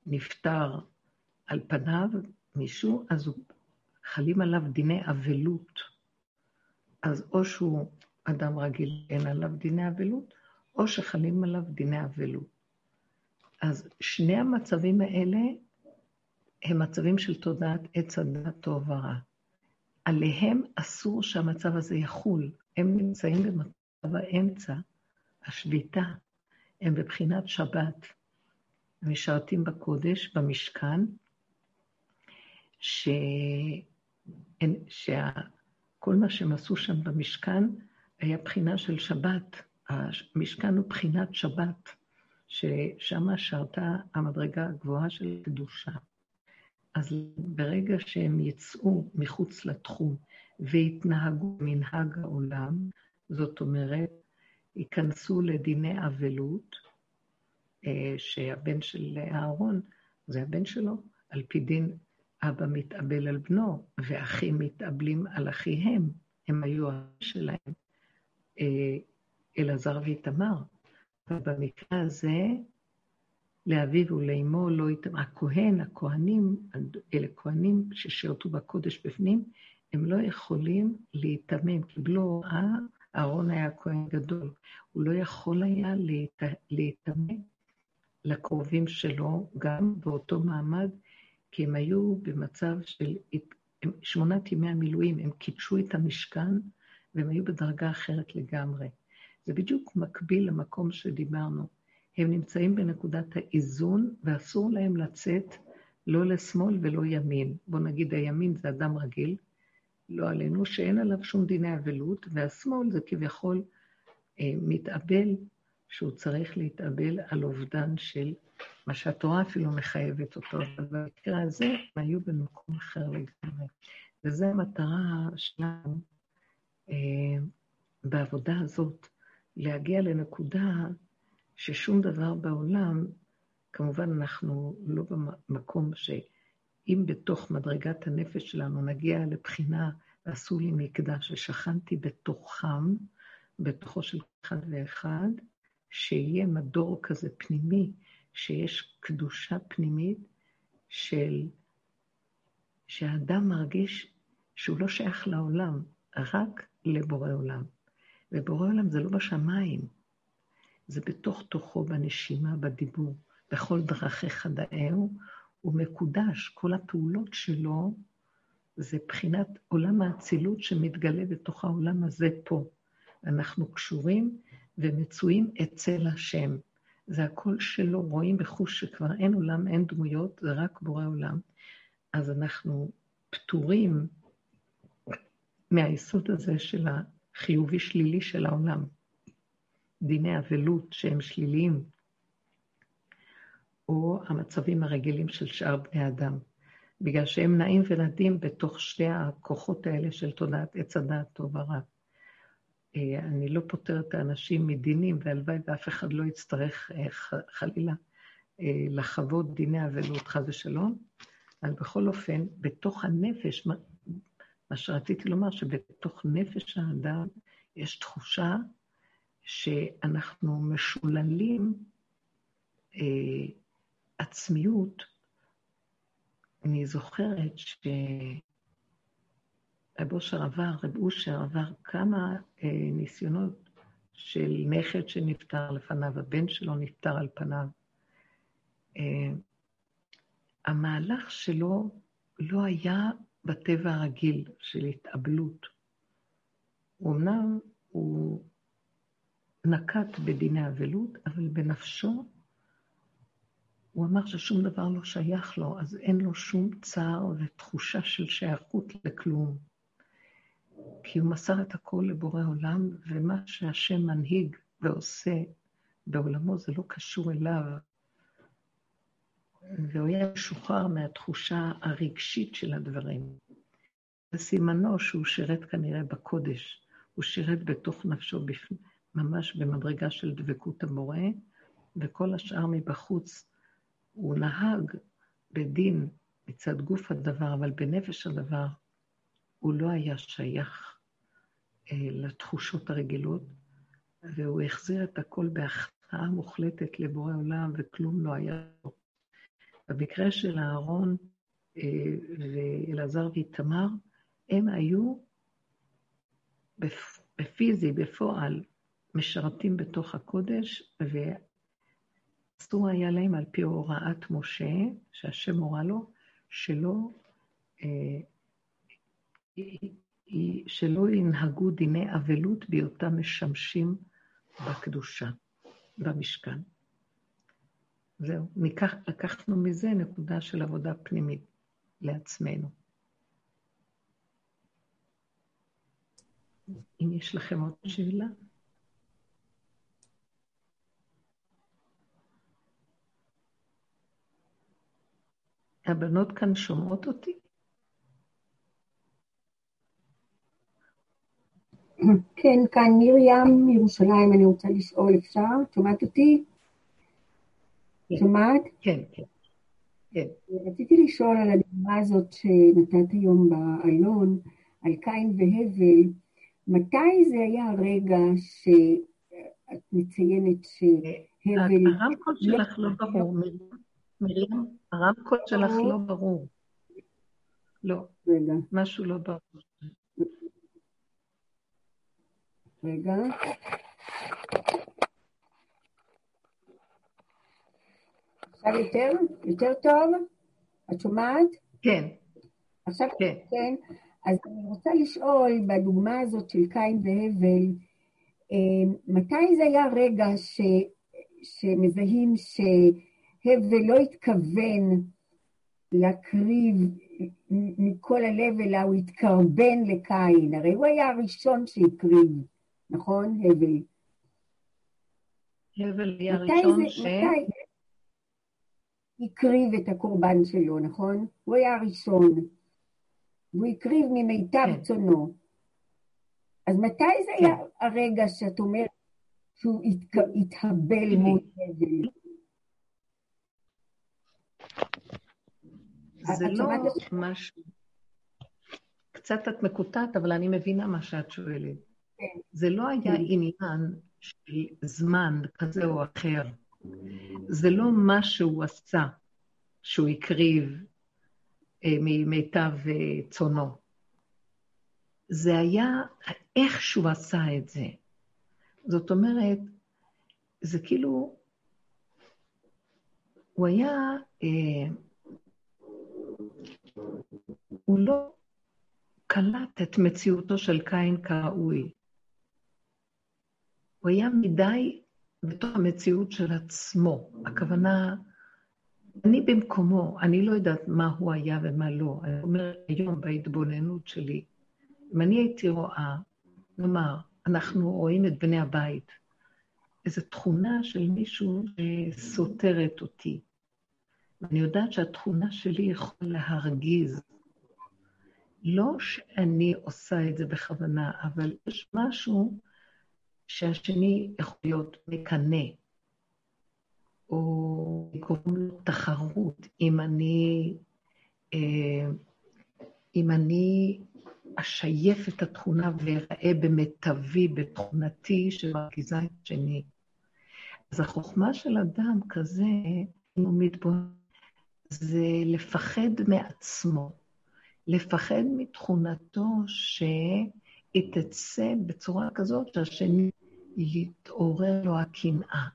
נפטר על פניו מישהו, אז הוא חלים עליו דיני אבלות. אז או שהוא אדם רגיל, אין עליו דיני אבלות, או שחלים עליו דיני אבלות. אז שני המצבים האלה הם מצבים של תודעת עץ הדת טוב ורע. עליהם אסור שהמצב הזה יחול. הם נמצאים במצב האמצע, השביתה. הם בבחינת שבת. משרתים בקודש, במשכן, ש... שכל מה שהם עשו שם במשכן היה בחינה של שבת. המשכן הוא בחינת שבת, ששם שרתה המדרגה הגבוהה של קדושה. אז ברגע שהם יצאו מחוץ לתחום והתנהגו מנהג העולם, זאת אומרת, ייכנסו לדיני אבלות, אה, שהבן של אהרון, זה הבן שלו, על פי דין אבא מתאבל על בנו, ואחים מתאבלים על אחיהם, הם היו שלהם, אה, אלעזר ואיתמר. ובמקרה הזה, לאביו ולאמו לא יטמא. הכהן, הכהנים, אלה כהנים ששירתו בקודש בפנים, הם לא יכולים להיטמא, קיבלו הוראה, אהרון היה כהן גדול, הוא לא יכול היה להיטמא לקרובים שלו, גם באותו מעמד, כי הם היו במצב של שמונת ימי המילואים, הם קידשו את המשכן, והם היו בדרגה אחרת לגמרי. זה בדיוק מקביל למקום שדיברנו. הם נמצאים בנקודת האיזון, ואסור להם לצאת לא לשמאל ולא ימין. בוא נגיד, הימין זה אדם רגיל, לא עלינו, שאין עליו שום דיני אבלות, והשמאל זה כביכול אה, מתאבל, שהוא צריך להתאבל על אובדן של מה שהתורה אפילו מחייבת אותו, אבל במקרה הזה הם היו במקום אחר לגמרי. וזו המטרה שלנו אה, בעבודה הזאת, להגיע לנקודה ששום דבר בעולם, כמובן אנחנו לא במקום שאם בתוך מדרגת הנפש שלנו נגיע לבחינה ועשו לי מקדש ושכנתי בתוכם, בתוכו של אחד ואחד, שיהיה מדור כזה פנימי, שיש קדושה פנימית של... שהאדם מרגיש שהוא לא שייך לעולם, רק לבורא עולם. ובורא עולם זה לא בשמיים, זה בתוך תוכו, בנשימה, בדיבור, בכל דרכי חדאהו, הוא מקודש. כל הפעולות שלו זה בחינת עולם האצילות שמתגלה בתוך העולם הזה פה. אנחנו קשורים ומצויים אצל השם. זה הכל שלו, רואים בחוש שכבר אין עולם, אין דמויות, זה רק בורא עולם. אז אנחנו פטורים מהיסוד הזה של החיובי-שלילי של העולם. דיני אבלות שהם שליליים, או המצבים הרגילים של שאר בני אדם, בגלל שהם נעים ונדים בתוך שתי הכוחות האלה של תודעת עץ הדעת טוב ורע. אה, אני לא פוטר את האנשים מדינים, והלוואי ואף אחד לא יצטרך אה, חלילה אה, לחוות דיני אבלות, חס ושלום, אבל בכל אופן, בתוך הנפש, מה שרציתי לומר, שבתוך נפש האדם יש תחושה שאנחנו משוללים עצמיות. אני זוכרת שרב אושר עבר, רב אושר עבר כמה אה, ניסיונות של נכד שנפטר לפניו, הבן שלו נפטר על פניו. אה, המהלך שלו לא היה בטבע הרגיל של התאבלות. אמנם הוא נקט בדיני אבלות, אבל בנפשו הוא אמר ששום דבר לא שייך לו, אז אין לו שום צער ותחושה של שייכות לכלום. כי הוא מסר את הכל לבורא עולם, ומה שהשם מנהיג ועושה בעולמו זה לא קשור אליו. והוא היה משוחרר מהתחושה הרגשית של הדברים. זה סימנו שהוא שירת כנראה בקודש, הוא שירת בתוך נפשו בפנים. ממש במדרגה של דבקות המורה, וכל השאר מבחוץ הוא נהג בדין מצד גוף הדבר, אבל בנפש הדבר הוא לא היה שייך אה, לתחושות הרגילות, והוא החזיר את הכל בהכנעה מוחלטת לבורא עולם, וכלום לא היה לו. במקרה של אהרון אה, ואלעזר ואיתמר, הם היו בפיזי, בפועל, משרתים בתוך הקודש, ואסור היה להם על פי הוראת משה, שהשם הורה לו, שלא, אה, שלא ינהגו דיני אבלות בהיותם משמשים בקדושה, במשכן. זהו, ניקח, לקחנו מזה נקודה של עבודה פנימית לעצמנו. אם יש לכם עוד שאלה? הבנות כאן שומעות אותי? כן, כאן מרים מירושלים, אני רוצה לשאול, אפשר? שומעת אותי? כן. שומעת? כן, כן. כן. רציתי לשאול על הדוגמה הזאת שנתת היום בעלון, על קין והבל, מתי זה היה הרגע שאת מציינת ש... הבל. הרמקול שלך לא ברור. מרים- הרמקול שלך לא ברור. לא, רגע, משהו לא ברור. רגע. עכשיו יותר? יותר טוב? את שומעת? כן, עכשיו כן. כן. אז אני רוצה לשאול, בדוגמה הזאת של קין והבל, אה, מתי זה היה רגע ש, שמזהים שהבל לא התכוון להקריב מכל הלב, אלא הוא התקרבן לקין? הרי הוא היה הראשון שהקריב, נכון, הבל? הבל מתי הראשון ש... מתי הקריב את הקורבן שלו, נכון? הוא היה הראשון. והוא הקריב ממיטב כן. צונו. אז מתי זה כן. היה הרגע שאת אומרת שהוא התהבל מול הבל? זה לא משהו... קצת את מקוטעת, אבל אני מבינה מה שאת שואלת. כן. זה לא היה כן. עניין של זמן כזה או אחר. זה לא מה שהוא עשה, שהוא הקריב אה, ממיטב אה, צונו. זה היה איך שהוא עשה את זה. זאת אומרת, זה כאילו, הוא היה, אה, הוא לא קלט את מציאותו של קין כראוי. הוא היה מדי בתוך המציאות של עצמו. הכוונה, אני במקומו, אני לא יודעת מה הוא היה ומה לא. אני אומרת היום בהתבוננות שלי, אם אני הייתי רואה, נאמר, אנחנו רואים את בני הבית, איזו תכונה של מישהו שסותרת אותי. ואני יודעת שהתכונה שלי יכולה להרגיז. לא שאני עושה את זה בכוונה, אבל יש משהו שהשני יכול להיות מקנא, או גורם לו תחרות, אם אני, אה, אם אני אשייף את התכונה ואראה במיטבי, בתכונתי שמרגיזה את השני. אז החוכמה של אדם כזה, אם הוא מתבונן, זה לפחד מעצמו, לפחד מתכונתו שהיא תצא בצורה כזאת שהשני יתעורר לו הקנאה.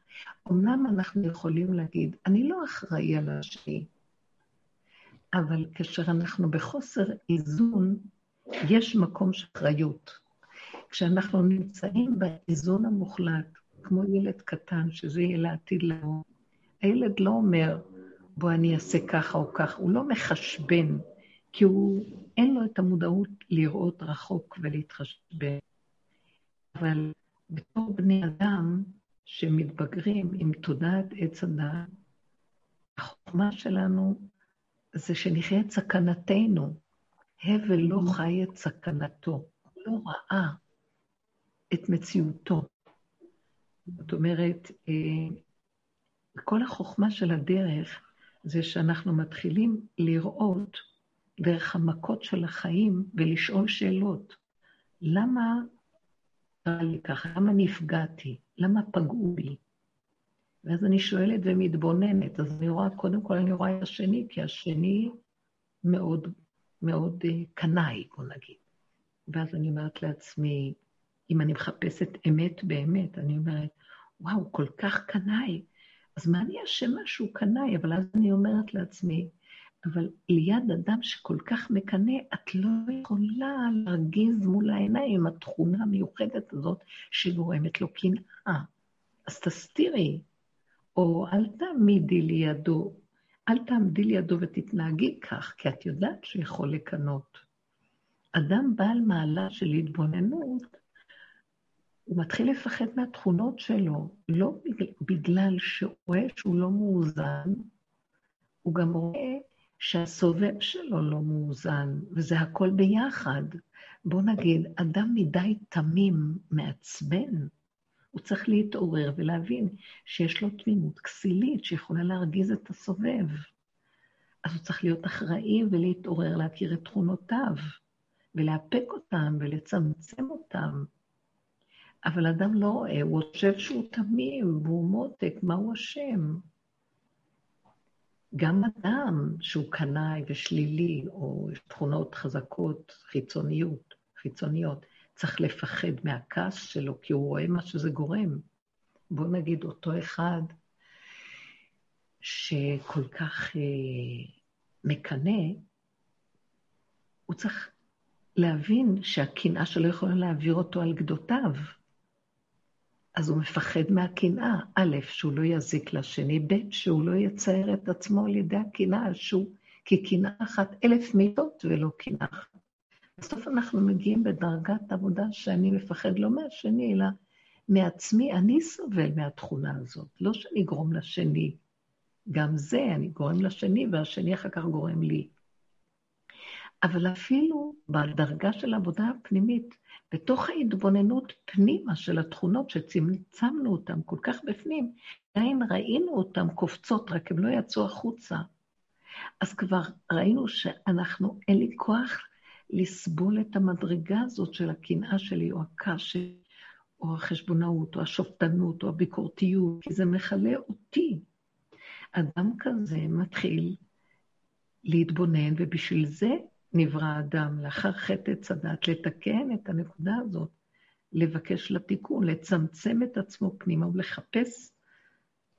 אמנם אנחנו יכולים להגיד, אני לא אחראי על השני, אבל כאשר אנחנו בחוסר איזון, יש מקום של אחריות. כשאנחנו נמצאים באיזון המוחלט, כמו ילד קטן, שזה יהיה לעתיד לבוא, הילד לא אומר, בוא אני אעשה ככה או ככה, הוא לא מחשבן, כי הוא, אין לו את המודעות לראות רחוק ולהתחשבן. אבל בתור בני אדם שמתבגרים עם תודעת עץ הדת, החוכמה שלנו זה שנחיה את סכנתנו. הבל לא חי את סכנתו, הוא לא ראה את מציאותו. זאת אומרת, אה, כל החוכמה של הדרך זה שאנחנו מתחילים לראות דרך המכות של החיים ולשאול שאלות. למה קרה לי ככה? למה נפגעתי? למה פגעו בי? ואז אני שואלת ומתבוננת. אז אני רואה, קודם כל אני רואה את השני, כי השני מאוד מאוד uh, קנאי, בוא נגיד. ואז אני אומרת לעצמי, אם אני מחפשת אמת באמת, אני אומרת, וואו, כל כך קנאי, אז מה אני אשמה שהוא קנאי? אבל אז אני אומרת לעצמי, אבל ליד אדם שכל כך מקנא, את לא יכולה להרגיז מול העיניים התכונה המיוחדת הזאת שגורמת לו קנאה. אז תסתירי, או אל תעמידי לידו, אל תעמדי לידו ותתנהגי כך, כי את יודעת שהוא יכול לקנות. אדם בעל מעלה של התבוננות, הוא מתחיל לפחד מהתכונות שלו, לא בגלל שהוא רואה שהוא לא מאוזן, הוא גם רואה שהסובב שלו לא מאוזן, וזה הכל ביחד. בוא נגיד, אדם מדי תמים, מעצבן, הוא צריך להתעורר ולהבין שיש לו תמימות כסילית שיכולה להרגיז את הסובב. אז הוא צריך להיות אחראי ולהתעורר, להכיר את תכונותיו, ולאפק אותם ולצמצם אותם. אבל אדם לא רואה, הוא חושב שהוא תמים, והוא מותק, מה הוא אשם? גם אדם שהוא קנאי ושלילי, או תכונות חזקות, חיצוניות, חיצוניות, צריך לפחד מהכעס שלו, כי הוא רואה מה שזה גורם. בואו נגיד, אותו אחד שכל כך אה, מקנא, הוא צריך להבין שהקנאה שלו יכולה להעביר אותו על גדותיו. אז הוא מפחד מהקנאה, א', שהוא לא יזיק לשני, ב', שהוא לא יצייר את עצמו על ידי הקנאה, שהוא, כי קנאה אחת אלף מיטות ולא קנאה אחת. בסוף אנחנו מגיעים בדרגת עבודה שאני מפחד לא מהשני, אלא מעצמי, אני סובל מהתכונה הזאת, לא שאני אגרום לשני. גם זה, אני גורם לשני, והשני אחר כך גורם לי. אבל אפילו בדרגה של העבודה הפנימית, בתוך ההתבוננות פנימה של התכונות שצמצמנו אותן כל כך בפנים, עדיין ראינו אותן קופצות, רק הן לא יצאו החוצה. אז כבר ראינו שאנחנו, אין לי כוח לסבול את המדרגה הזאת של הקנאה שלי, או הכעס או החשבונאות, או השופטנות, או הביקורתיות, כי זה מכלה אותי. אדם כזה מתחיל להתבונן, ובשביל זה נברא האדם, לאחר חטא עץ הדת, לתקן את הנקודה הזאת, לבקש לתיקון, לצמצם את עצמו פנימה ולחפש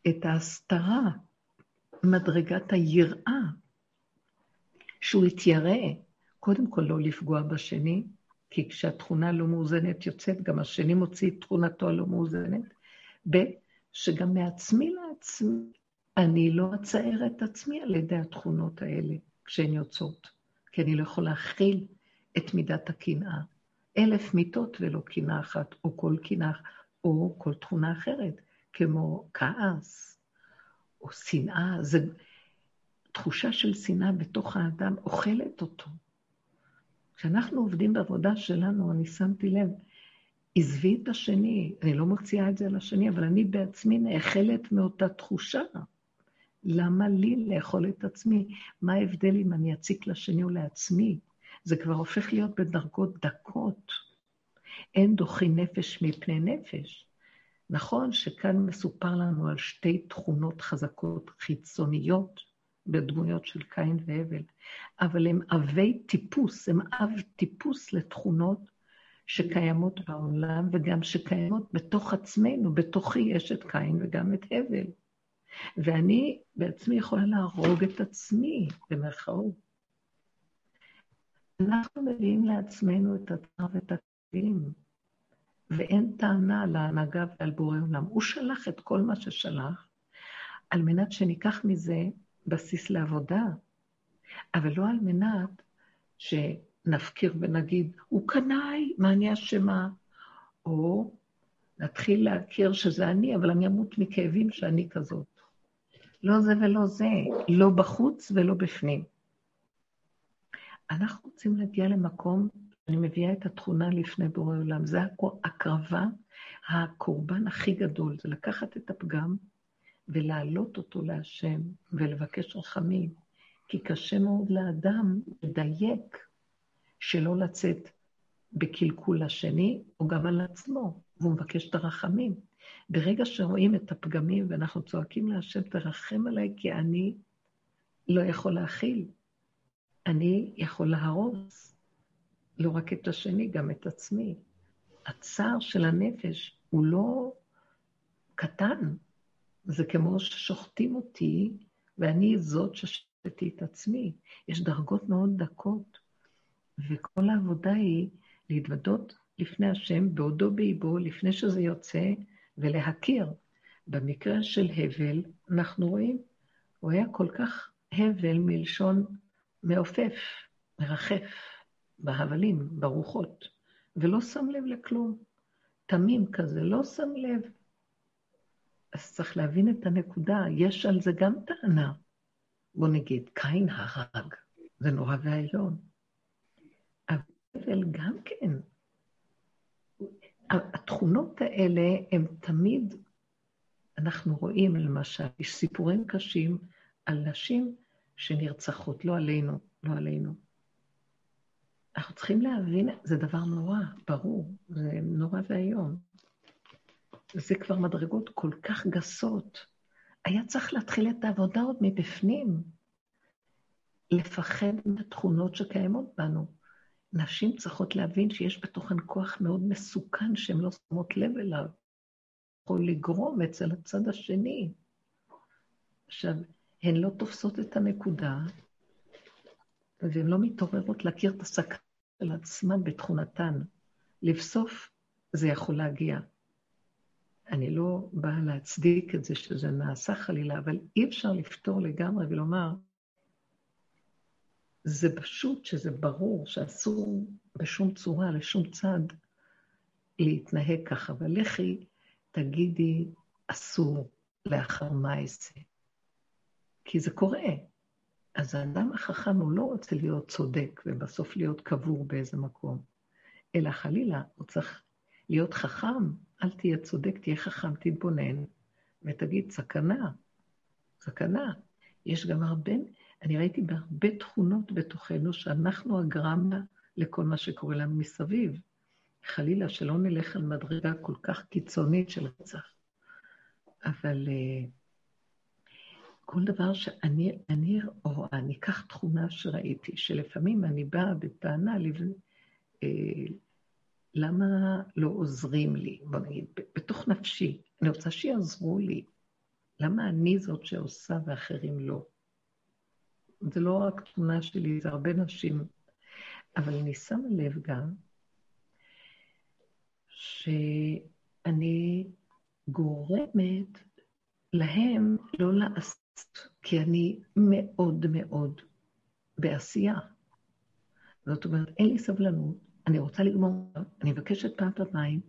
את ההסתרה, מדרגת היראה, שהוא יתיירא, קודם כל לא לפגוע בשני, כי כשהתכונה לא מאוזנת יוצאת, גם השני מוציא את תכונתו הלא מאוזנת. ב', שגם מעצמי לעצמי, אני לא אצער את עצמי על ידי התכונות האלה כשהן יוצאות. כי אני לא יכול להכיל את מידת הקנאה. אלף מיטות ולא קנאה אחת, או כל קנאה, או כל תכונה אחרת, כמו כעס, או שנאה. זו תחושה של שנאה בתוך האדם אוכלת אותו. כשאנחנו עובדים בעבודה שלנו, אני שמתי לב, עזבי את השני, אני לא מוציאה את זה על השני, אבל אני בעצמי נאכלת מאותה תחושה. למה לי לאכול את עצמי? מה ההבדל אם אני אציק לשני או לעצמי? זה כבר הופך להיות בדרגות דקות. אין דוחי נפש מפני נפש. נכון שכאן מסופר לנו על שתי תכונות חזקות חיצוניות בדמויות של קין והבל, אבל הם אבי טיפוס, הם אב טיפוס לתכונות שקיימות בעולם וגם שקיימות בתוך עצמנו, בתוכי יש את קין וגם את הבל. ואני בעצמי יכולה להרוג את עצמי, במרכאות. אנחנו מביאים לעצמנו את הצער ואת הכלים, ואין טענה על ההנהגה ועל בורא עולם. הוא שלח את כל מה ששלח, על מנת שניקח מזה בסיס לעבודה, אבל לא על מנת שנפקיר ונגיד, הוא קנאי, מה אני אשמה? או נתחיל להכיר שזה אני, אבל אני אמות מכאבים שאני כזאת. לא זה ולא זה, לא בחוץ ולא בפנים. אנחנו רוצים להגיע למקום, אני מביאה את התכונה לפני בורא עולם, זה הקרבה, הקורבן הכי גדול, זה לקחת את הפגם ולהעלות אותו להשם ולבקש רחמים, כי קשה מאוד לאדם לדייק שלא לצאת בקלקול לשני, או גם על עצמו, והוא מבקש את הרחמים. ברגע שרואים את הפגמים ואנחנו צועקים להשם, תרחם עליי, כי אני לא יכול להכיל. אני יכול להרוס, לא רק את השני, גם את עצמי. הצער של הנפש הוא לא קטן, זה כמו ששוחטים אותי, ואני זאת ששחטתי את עצמי. יש דרגות מאוד דקות, וכל העבודה היא להתוודות לפני השם, בעודו באיבו, לפני שזה יוצא, ולהכיר. במקרה של הבל, אנחנו רואים, הוא היה כל כך הבל מלשון מעופף, מרחף, בהבלים, ברוחות, ולא שם לב לכלום. תמים כזה, לא שם לב. אז צריך להבין את הנקודה, יש על זה גם טענה. בוא נגיד, קין הרג, זה נורא ואיום. אבל גם כן, התכונות האלה הן תמיד, אנחנו רואים למשל, יש סיפורים קשים על נשים שנרצחות, לא עלינו, לא עלינו. אנחנו צריכים להבין, זה דבר נורא, ברור, זה נורא ואיום. זה כבר מדרגות כל כך גסות. היה צריך להתחיל את העבודה עוד מבפנים. לפחד מהתכונות שקיימות בנו. נשים צריכות להבין שיש בתוכן כוח מאוד מסוכן שהן לא שמות לב אליו. יכול לגרום אצל הצד השני. עכשיו, הן לא תופסות את הנקודה, והן לא מתעוררות להכיר את הסכנה של עצמן בתכונתן. לבסוף זה יכול להגיע. אני לא באה להצדיק את זה שזה נעשה חלילה, אבל אי אפשר לפתור לגמרי ולומר, זה פשוט שזה ברור שאסור בשום צורה, לשום צד, להתנהג ככה. אבל לכי, תגידי, אסור לאחר מעשה. כי זה קורה. אז האדם החכם הוא לא רוצה להיות צודק ובסוף להיות קבור באיזה מקום, אלא חלילה, הוא צריך להיות חכם, אל תהיה צודק, תהיה חכם, תתבונן, ותגיד, סכנה, סכנה. יש גם הרבה, אני ראיתי בהרבה תכונות בתוכנו שאנחנו הגרמה לכל מה שקורה לנו מסביב. חלילה, שלא נלך על מדרגה כל כך קיצונית של רצח. אבל uh, כל דבר שאני אני רואה, אני אקח תכונה שראיתי, שלפעמים אני באה בטענה, uh, למה לא עוזרים לי? בוא נגיד, בתוך נפשי, אני רוצה שיעזרו לי. למה אני זאת שעושה ואחרים לא? זה לא רק תמונה שלי, זה הרבה נשים. אבל אני שמה לב גם שאני גורמת להם לא לעשות, כי אני מאוד מאוד בעשייה. זאת אומרת, אין לי סבלנות, אני רוצה לגמור, אני מבקשת פעם פעמיים,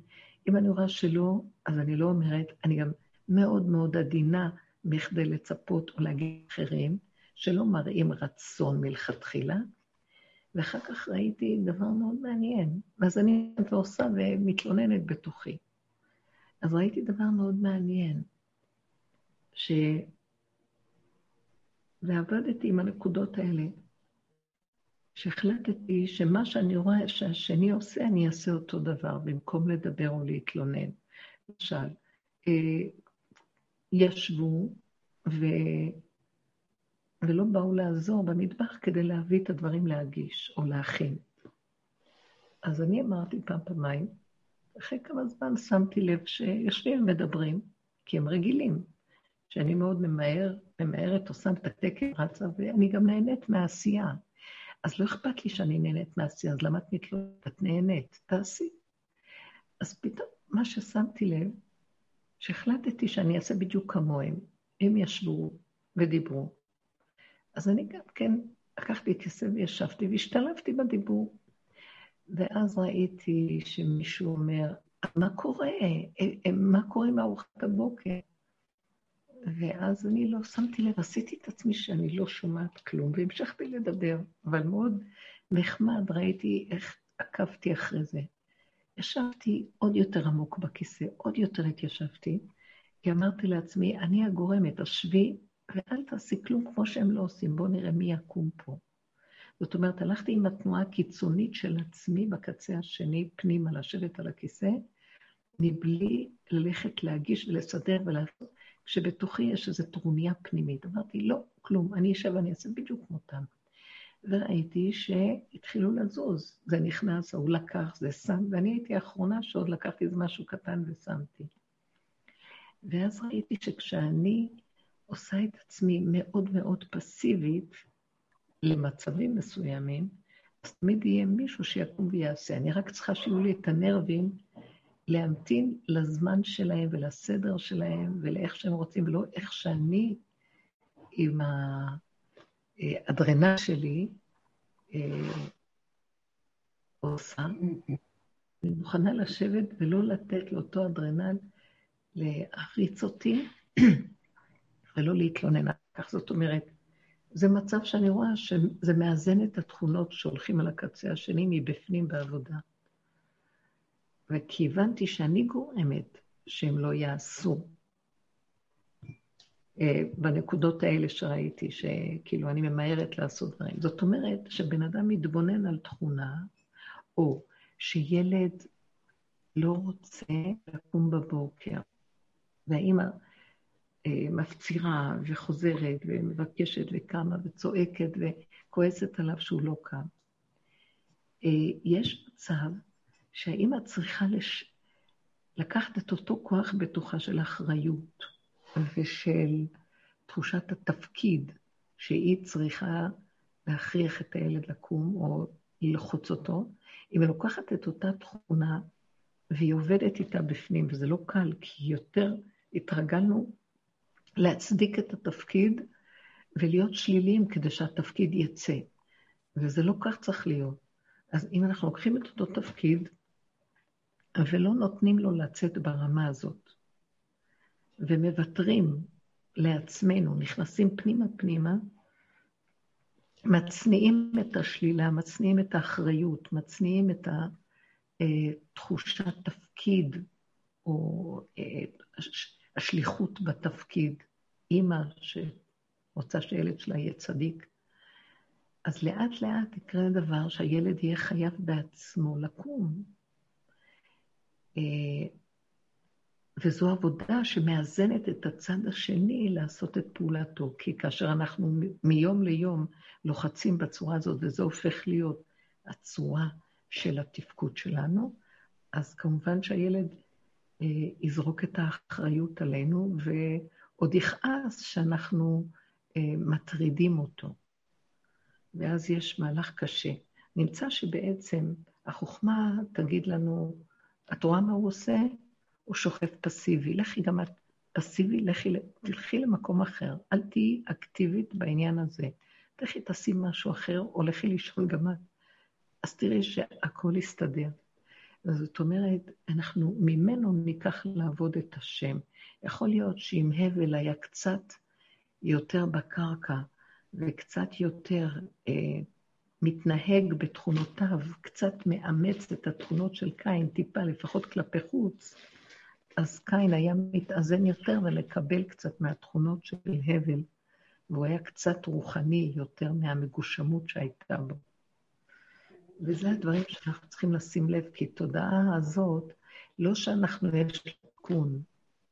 אם אני רואה שלא, אז אני לא אומרת, אני גם מאוד מאוד עדינה מכדי לצפות או להגיד אחרים, שלא מראים רצון מלכתחילה. ואחר כך ראיתי דבר מאוד מעניין, ואז אני עושה ומתלוננת בתוכי. אז ראיתי דבר מאוד מעניין, ש... ועבדתי עם הנקודות האלה, שהחלטתי שמה שאני רואה שהשני עושה, אני אעשה אותו דבר, במקום לדבר או להתלונן. למשל, אה, ישבו ו... ולא באו לעזור במטבח כדי להביא את הדברים להגיש או להכין. אז אני אמרתי פעם, פעמיים, אחרי כמה זמן שמתי לב שיושבים ומדברים, כי הם רגילים, שאני מאוד ממהר, ממהרת, עושה מתקתקת, רצה, ואני גם נהנית מהעשייה. אז לא אכפת לי שאני נהנית מעשייה, אז למה את מתלוננת? את נהנית, תעשי. אז פתאום, מה ששמתי לב, שהחלטתי שאני אעשה בדיוק כמוהם. הם ישבו ודיברו. אז אני גם כן לקחתי כיסא וישבתי והשתלבתי בדיבור. ואז ראיתי שמישהו אומר, מה קורה? מה קורה עם ארוחת הבוקר? ואז אני לא שמתי לב, עשיתי את עצמי שאני לא שומעת כלום, והמשכתי לדבר, אבל מאוד נחמד, ראיתי איך עקבתי אחרי זה. ישבתי עוד יותר עמוק בכיסא, עוד יותר התיישבתי, כי אמרתי לעצמי, אני הגורמת, השבי ואל תעשי כלום כמו שהם לא עושים, בואו נראה מי יקום פה. זאת אומרת, הלכתי עם התנועה הקיצונית של עצמי בקצה השני, פנימה, לשבת על הכיסא, מבלי ללכת להגיש ולסדר ולעשות, כשבתוכי יש איזו טרוניה פנימית. אמרתי, לא, כלום, אני אשב ואני אעשה בדיוק כמותם. וראיתי שהתחילו לזוז. זה נכנס, ההוא לקח, זה שם, ואני הייתי האחרונה שעוד לקחתי איזה משהו קטן ושמתי. ואז ראיתי שכשאני עושה את עצמי מאוד מאוד פסיבית למצבים מסוימים, אז תמיד יהיה מישהו שיקום ויעשה. אני רק צריכה שיהיו לי את הנרבים להמתין לזמן שלהם ולסדר שלהם ולאיך שהם רוצים, ולא איך שאני עם האדרנה שלי אה, עושה. אני מוכנה לשבת ולא לתת לאותו אדרנל להריץ אותי ולא להתלונן כך. זאת אומרת, זה מצב שאני רואה שזה מאזן את התכונות שהולכים על הקצה השני מבפנים בעבודה. וכי הבנתי שאני גורמת שהם לא יעשו. אה, בנקודות האלה שראיתי, שכאילו אני ממהרת לעשות דברים. זאת אומרת שבן אדם מתבונן על תכונה, או שילד לא רוצה לקום בבוקר, והאימא מפצירה וחוזרת ומבקשת וקמה וצועקת וכועסת עליו שהוא לא קם. אה, יש מצב שהאימא צריכה לש... לקחת את אותו כוח בתוכה של אחריות ושל תחושת התפקיד שהיא צריכה להכריח את הילד לקום או ללחוץ אותו, אם היא לוקחת את אותה תכונה והיא עובדת איתה בפנים, וזה לא קל, כי יותר התרגלנו להצדיק את התפקיד ולהיות שליליים כדי שהתפקיד יצא. וזה לא כך צריך להיות. אז אם אנחנו לוקחים את אותו תפקיד ולא נותנים לו לצאת ברמה הזאת, ומוותרים לעצמנו, נכנסים פנימה פנימה, מצניעים את השלילה, מצניעים את האחריות, מצניעים את תחושת תפקיד, או אה, השליחות בתפקיד. אימא שרוצה שהילד שלה יהיה צדיק. אז לאט לאט יקרה דבר שהילד יהיה חייב בעצמו לקום. אה, וזו עבודה שמאזנת את הצד השני לעשות את פעולתו. כי כאשר אנחנו מיום ליום לוחצים בצורה הזאת, וזה הופך להיות הצורה של התפקוד שלנו, אז כמובן שהילד יזרוק את האחריות עלינו, ועוד יכעס שאנחנו אה, מטרידים אותו. ואז יש מהלך קשה. נמצא שבעצם החוכמה תגיד לנו, את רואה מה הוא עושה? הוא שוכב פסיבי. לכי גם את פסיבי, לכי, תלכי למקום אחר. אל תהיי אקטיבית בעניין הזה. לכי תעשי משהו אחר, או לכי לשאול גם את. אז תראי שהכל יסתדר. זאת אומרת, אנחנו ממנו ניקח לעבוד את השם. יכול להיות שאם הבל היה קצת יותר בקרקע וקצת יותר אה, מתנהג בתכונותיו, קצת מאמץ את התכונות של קין, טיפה, לפחות כלפי חוץ, אז קין היה מתאזן יותר ומקבל קצת מהתכונות של הבל, והוא היה קצת רוחני יותר מהמגושמות שהייתה בו. וזה הדברים שאנחנו צריכים לשים לב, כי תודעה הזאת, לא שאנחנו יש תיקון,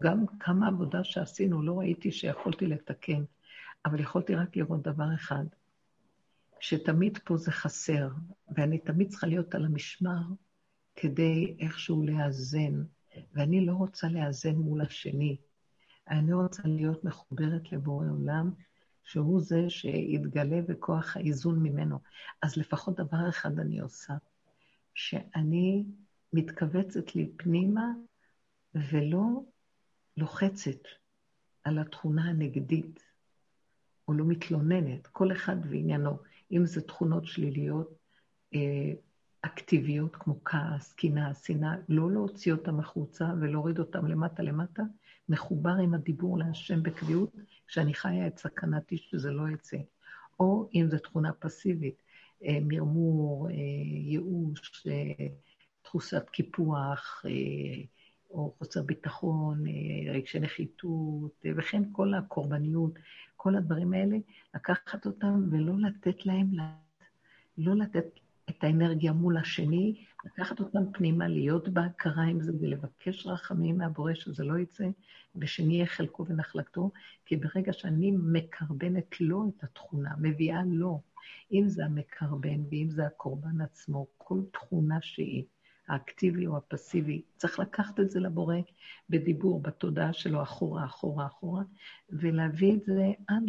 גם כמה עבודה שעשינו, לא ראיתי שיכולתי לתקן, אבל יכולתי רק לראות דבר אחד, שתמיד פה זה חסר, ואני תמיד צריכה להיות על המשמר כדי איכשהו לאזן, ואני לא רוצה לאזן מול השני. אני רוצה להיות מחוברת לבורא עולם, שהוא זה שיתגלה בכוח האיזון ממנו. אז לפחות דבר אחד אני עושה, שאני מתכווצת לי פנימה ולא לוחצת על התכונה הנגדית, או לא מתלוננת, כל אחד ועניינו, אם זה תכונות שליליות, אה, אקטיביות כמו כעס, קנאה, שנאה, לא להוציא אותם החוצה ולהוריד אותם למטה למטה, מחובר עם הדיבור להשם בקביעות, כשאני חיה את סכנתי שזה לא יצא. או אם זו תכונה פסיבית, אה, מרמור, אה, ייאוש, אה, תחושת קיפוח, או חוסר ביטחון, רגשי נחיתות, וכן כל הקורבניות, כל הדברים האלה, לקחת אותם ולא לתת להם, לא לתת את האנרגיה מול השני, לקחת אותם פנימה, להיות בהכרה עם זה ולבקש רחמים מהבורא שזה לא יצא, ושנהיה חלקו ונחלתו, כי ברגע שאני מקרבנת לו את התכונה, מביאה לו, אם זה המקרבן ואם זה הקורבן עצמו, כל תכונה שהיא, האקטיבי או הפסיבי, צריך לקחת את זה לבורא בדיבור, בתודעה שלו, אחורה, אחורה, אחורה, ולהביא את זה עד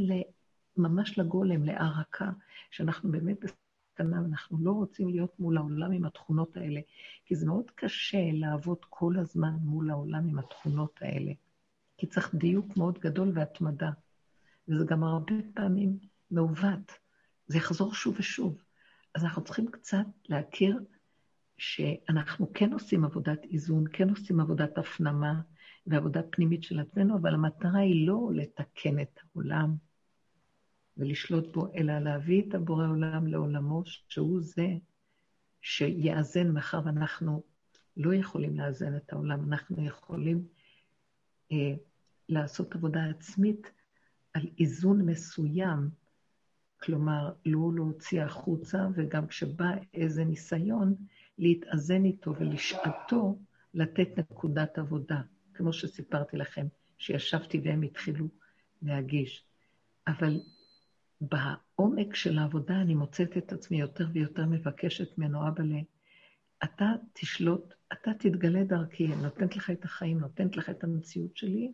ממש לגולם, להערקה, שאנחנו באמת קטנה, ואנחנו לא רוצים להיות מול העולם עם התכונות האלה, כי זה מאוד קשה לעבוד כל הזמן מול העולם עם התכונות האלה, כי צריך דיוק מאוד גדול והתמדה, וזה גם הרבה פעמים מעוות, זה יחזור שוב ושוב. אז אנחנו צריכים קצת להכיר שאנחנו כן עושים עבודת איזון, כן עושים עבודת הפנמה ועבודה פנימית של עצמנו, אבל המטרה היא לא לתקן את העולם, ולשלוט בו, אלא להביא את הבורא עולם לעולמו, שהוא זה שיאזן, מאחר ואנחנו לא יכולים לאזן את העולם, אנחנו יכולים אה, לעשות עבודה עצמית על איזון מסוים, כלומר, לא להוציא החוצה, וגם כשבא איזה ניסיון, להתאזן איתו ולשעתו לתת נקודת עבודה, כמו שסיפרתי לכם, שישבתי והם התחילו להגיש. אבל בעומק של העבודה אני מוצאת את עצמי יותר ויותר מבקשת ממנו, אבא ל... אתה תשלוט, אתה תתגלה דרכי, נותנת לך את החיים, נותנת לך את המציאות שלי,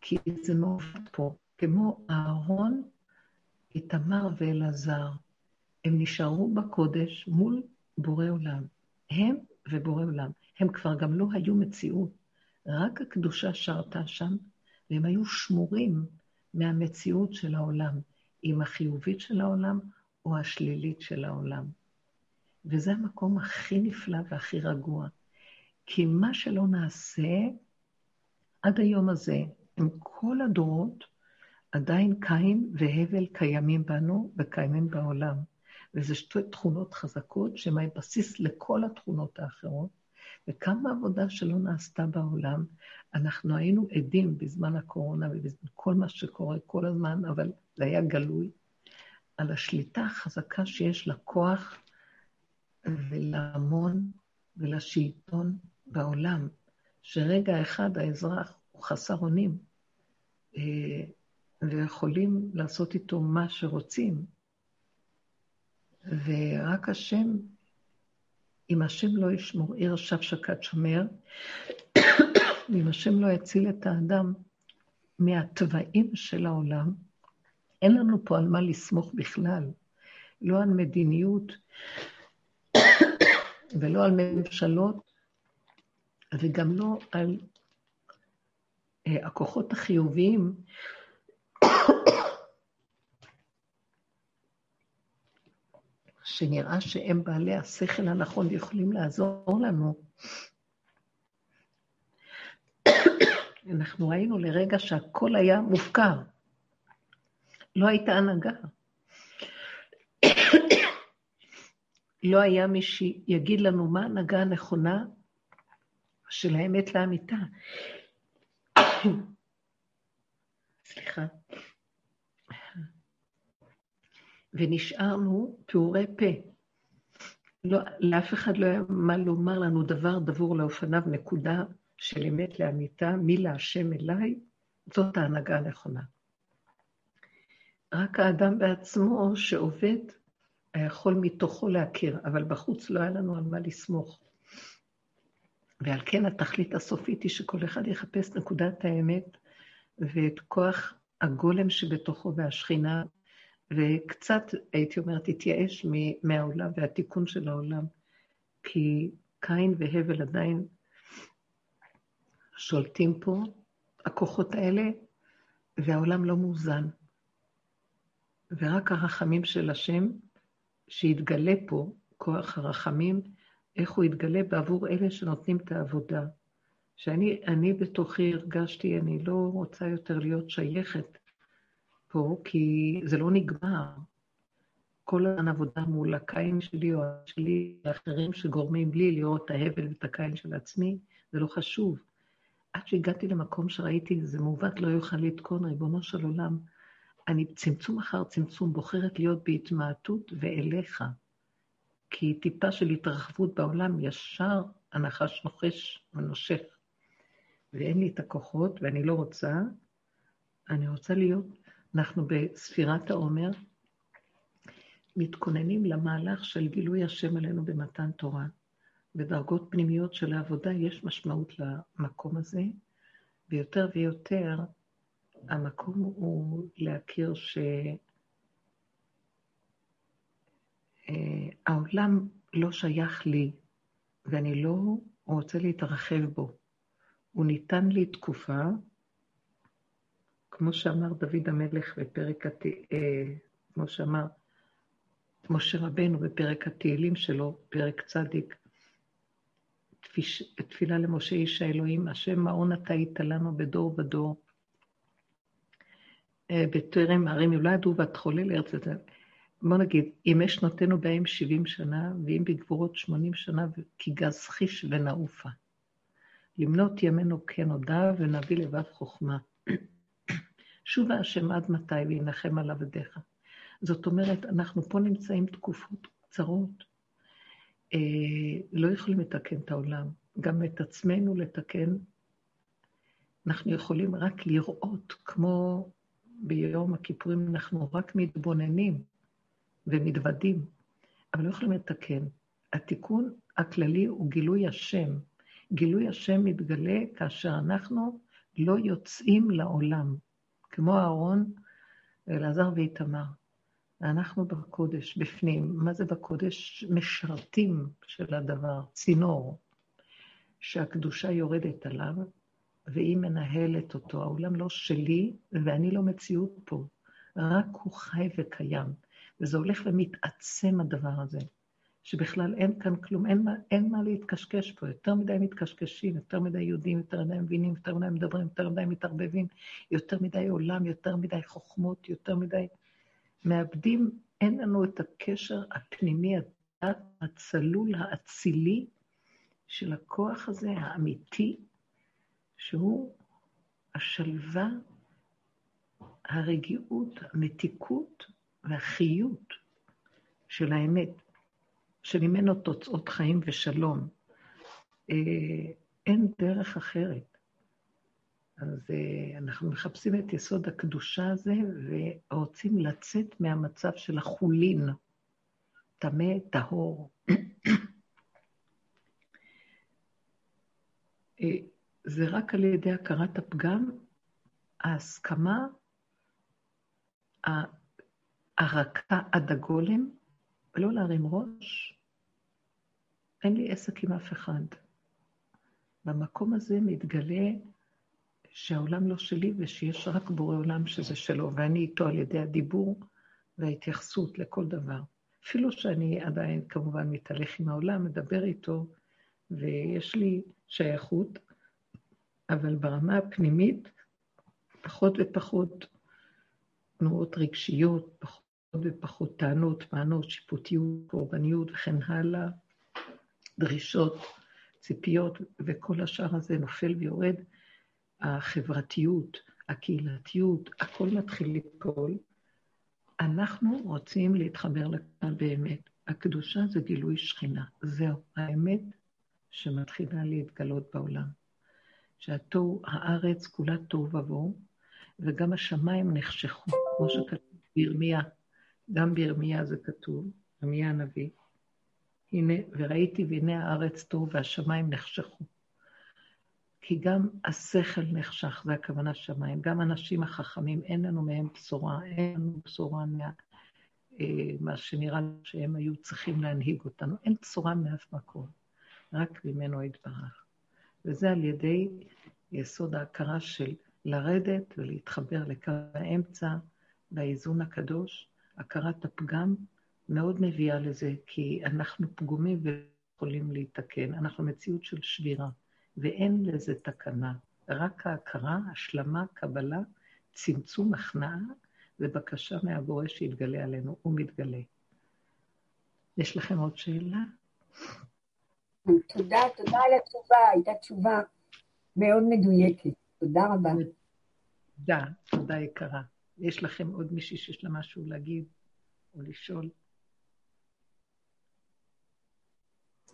כי זה מעובד פה. כמו אהרון, איתמר ואלעזר, הם נשארו בקודש מול בורא עולם. הם ובורא עולם. הם כבר גם לא היו מציאות, רק הקדושה שרתה שם, והם היו שמורים מהמציאות של העולם, אם החיובית של העולם או השלילית של העולם. וזה המקום הכי נפלא והכי רגוע. כי מה שלא נעשה, עד היום הזה, עם כל הדורות, עדיין קין והבל קיימים בנו וקיימים בעולם. וזה שתי תכונות חזקות שהן הבסיס לכל התכונות האחרות. וכמה עבודה שלא נעשתה בעולם, אנחנו היינו עדים בזמן הקורונה ובכל מה שקורה כל הזמן, אבל זה היה גלוי, על השליטה החזקה שיש לכוח ולהמון ולשלטון בעולם, שרגע אחד האזרח הוא חסר אונים, אה, ויכולים לעשות איתו מה שרוצים, ורק השם, אם השם לא ישמור עיר עכשיו שקד שומר, אם השם לא יציל את האדם מהתוואים של העולם, אין לנו פה על מה לסמוך בכלל, לא על מדיניות *coughs* ולא על ממשלות, וגם לא על אה, הכוחות החיוביים *coughs* שנראה שהם בעלי השכל הנכון ויכולים לעזור לנו. אנחנו ראינו לרגע שהכל היה מופקר. לא הייתה הנהגה. לא היה מי שיגיד לנו מה ההנהגה הנכונה של האמת לאמיתה. סליחה. ונשארנו פעורי פה. לא, לאף אחד לא היה מה לומר לנו דבר דבור לאופניו, נקודה של אמת לאמיתה, מי להשם אליי, זאת ההנהגה הנכונה. רק האדם בעצמו שעובד, יכול מתוכו להכיר, אבל בחוץ לא היה לנו על מה לסמוך. ועל כן התכלית הסופית היא שכל אחד יחפש נקודת האמת ואת כוח הגולם שבתוכו והשכינה וקצת, הייתי אומרת, התייאש מהעולם והתיקון של העולם, כי קין והבל עדיין שולטים פה, הכוחות האלה, והעולם לא מאוזן. ורק הרחמים של השם, שיתגלה פה, כוח הרחמים, איך הוא יתגלה בעבור אלה שנותנים את העבודה. שאני בתוכי הרגשתי, אני לא רוצה יותר להיות שייכת פה, כי זה לא נגמר. כל הזמן עבודה מול הקין שלי או שלי, האחרים שגורמים לי לראות את ההבל ואת הקין של עצמי, זה לא חשוב. עד שהגעתי למקום שראיתי, זה מעוות לא יוכל לתקון, ריבונו של עולם. אני צמצום אחר צמצום בוחרת להיות בהתמעטות ואליך. כי טיפה של התרחבות בעולם, ישר הנחש נוחש ונושך. ואין לי את הכוחות, ואני לא רוצה. אני רוצה להיות אנחנו בספירת העומר מתכוננים למהלך של גילוי השם עלינו במתן תורה. בדרגות פנימיות של העבודה יש משמעות למקום הזה, ויותר ויותר המקום הוא להכיר שהעולם לא שייך לי, ואני לא רוצה להתרחב בו. הוא ניתן לי תקופה, כמו שאמר דוד המלך בפרק, הת... אה, כמו שאמר משה רבנו בפרק התהילים שלו, פרק צדיק, תפיש... תפילה למשה איש האלוהים, השם מעון אתה היית לנו בדור ודור. אה, בטרם הערים יולדו ואת חולל ארץ בוא נגיד, אם יש נותנו בהם 70 שנה, ואם בגבורות 80 שנה, כי גז חיש ונעופה. למנות ימינו כן הודה ונביא לבב חוכמה. *clears throat* שובה השם עד מתי וינחם על עבדיך. זאת אומרת, אנחנו פה נמצאים תקופות קצרות, לא יכולים לתקן את העולם, גם את עצמנו לתקן, אנחנו יכולים רק לראות, כמו ביום הכיפורים אנחנו רק מתבוננים ומתוודים, אבל לא יכולים לתקן. התיקון הכללי הוא גילוי השם. גילוי השם מתגלה כאשר אנחנו לא יוצאים לעולם, כמו אהרון, אלעזר ואיתמר. אנחנו בקודש, בפנים. מה זה בקודש? משרתים של הדבר, צינור, שהקדושה יורדת עליו, והיא מנהלת אותו. העולם לא שלי, ואני לא מציאות פה. רק הוא חי וקיים. וזה הולך ומתעצם הדבר הזה, שבכלל אין כאן כלום, אין מה, אין מה להתקשקש פה. יותר מדי מתקשקשים, יותר מדי יודעים, יותר מדי מבינים, יותר מדי מדברים, יותר מדי מתערבבים, יותר מדי עולם, יותר מדי חוכמות, יותר מדי... מאבדים, אין לנו את הקשר הפנימי, הדת, הצלול, האצילי, של הכוח הזה, האמיתי, שהוא השלווה, הרגיעות, המתיקות והחיות של האמת, שממנו תוצאות חיים ושלום. אה, אין דרך אחרת. אז אה, אנחנו מחפשים את יסוד הקדושה הזה ורוצים לצאת מהמצב של החולין, טמא, טהור. *clears throat* אה, זה רק על ידי הכרת הפגם, ההסכמה, הרכה עד הגולם, ולא להרים ראש. אין לי עסק עם אף אחד. במקום הזה מתגלה שהעולם לא שלי ושיש רק בורא עולם שזה שלו, ואני איתו על ידי הדיבור וההתייחסות לכל דבר. אפילו שאני עדיין כמובן מתהלך עם העולם, מדבר איתו, ויש לי שייכות, אבל ברמה הפנימית, פחות ופחות תנועות רגשיות, פחות ופחות טענות, מענות, שיפוטיות, קורבניות וכן הלאה, דרישות, ציפיות, וכל השאר הזה נופל ויורד. החברתיות, הקהילתיות, הכל מתחיל ליפול. אנחנו רוצים להתחבר לכאן באמת. הקדושה זה גילוי שכינה. זהו, האמת שמתחילה להתגלות בעולם. שהתוהו, הארץ כולה תוהו ובוהו, וגם השמיים נחשכו, כמו שכתוב בירמיה. גם בירמיה זה כתוב, ירמיה הנביא. הנה, וראיתי והנה הארץ תוהו והשמיים נחשכו. כי גם השכל נחשך, זה הכוונה שמיים. גם אנשים החכמים, אין לנו מהם בשורה, אין לנו בשורה מה, אה, מה שנראה שהם היו צריכים להנהיג אותנו. אין בשורה מאף מקום, רק ממנו יתברך. וזה על ידי יסוד ההכרה של לרדת ולהתחבר לקו האמצע באיזון הקדוש. הכרת הפגם מאוד מביאה לזה, כי אנחנו פגומים ויכולים להתקן. אנחנו מציאות של שבירה. ואין לזה תקנה. רק ההכרה, השלמה, קבלה, צמצום, הכנעה ובקשה מהבורא שיתגלה עלינו. הוא מתגלה. יש לכם עוד שאלה? תודה, תודה על התשובה, הייתה תשובה מאוד מדויקת. תודה רבה. תודה, תודה יקרה. יש לכם עוד מישהי שיש לה משהו להגיד או לשאול?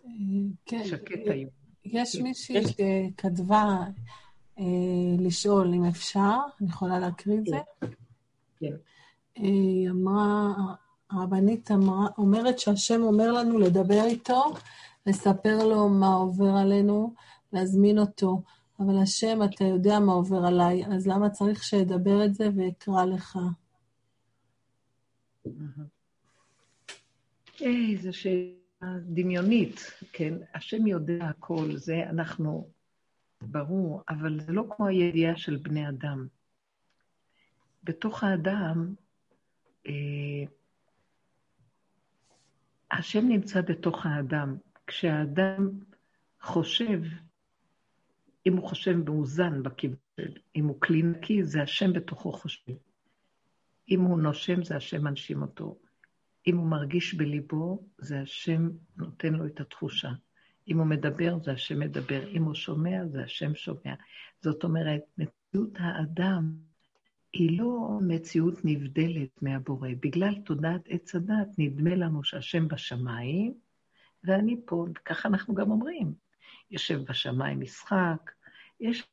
אה, כן. שקט היום. יש מישהי שכתבה אה, לשאול אם אפשר, אני יכולה להקריא את זה? כן. היא אמרה, הרבנית אמרה, אומרת שהשם אומר לנו לדבר איתו, לספר לו מה עובר עלינו, להזמין אותו. אבל השם, אתה יודע מה עובר עליי, אז למה צריך שידבר את זה ואקרא לך? איזה שאלה. הדמיונית, כן, השם יודע הכל, זה אנחנו, ברור, אבל זה לא כמו הידיעה של בני אדם. בתוך האדם, אה, השם נמצא בתוך האדם. כשהאדם חושב, אם הוא חושב מאוזן בכיוון, אם הוא כלי נקי, זה השם בתוכו חושב. אם הוא נושם, זה השם מנשים אותו. אם הוא מרגיש בליבו, זה השם נותן לו את התחושה. אם הוא מדבר, זה השם מדבר. אם הוא שומע, זה השם שומע. זאת אומרת, מציאות האדם היא לא מציאות נבדלת מהבורא. בגלל תודעת עץ הדת, נדמה לנו שהשם בשמיים, ואני פה, וככה אנחנו גם אומרים. יושב בשמיים משחק. יש,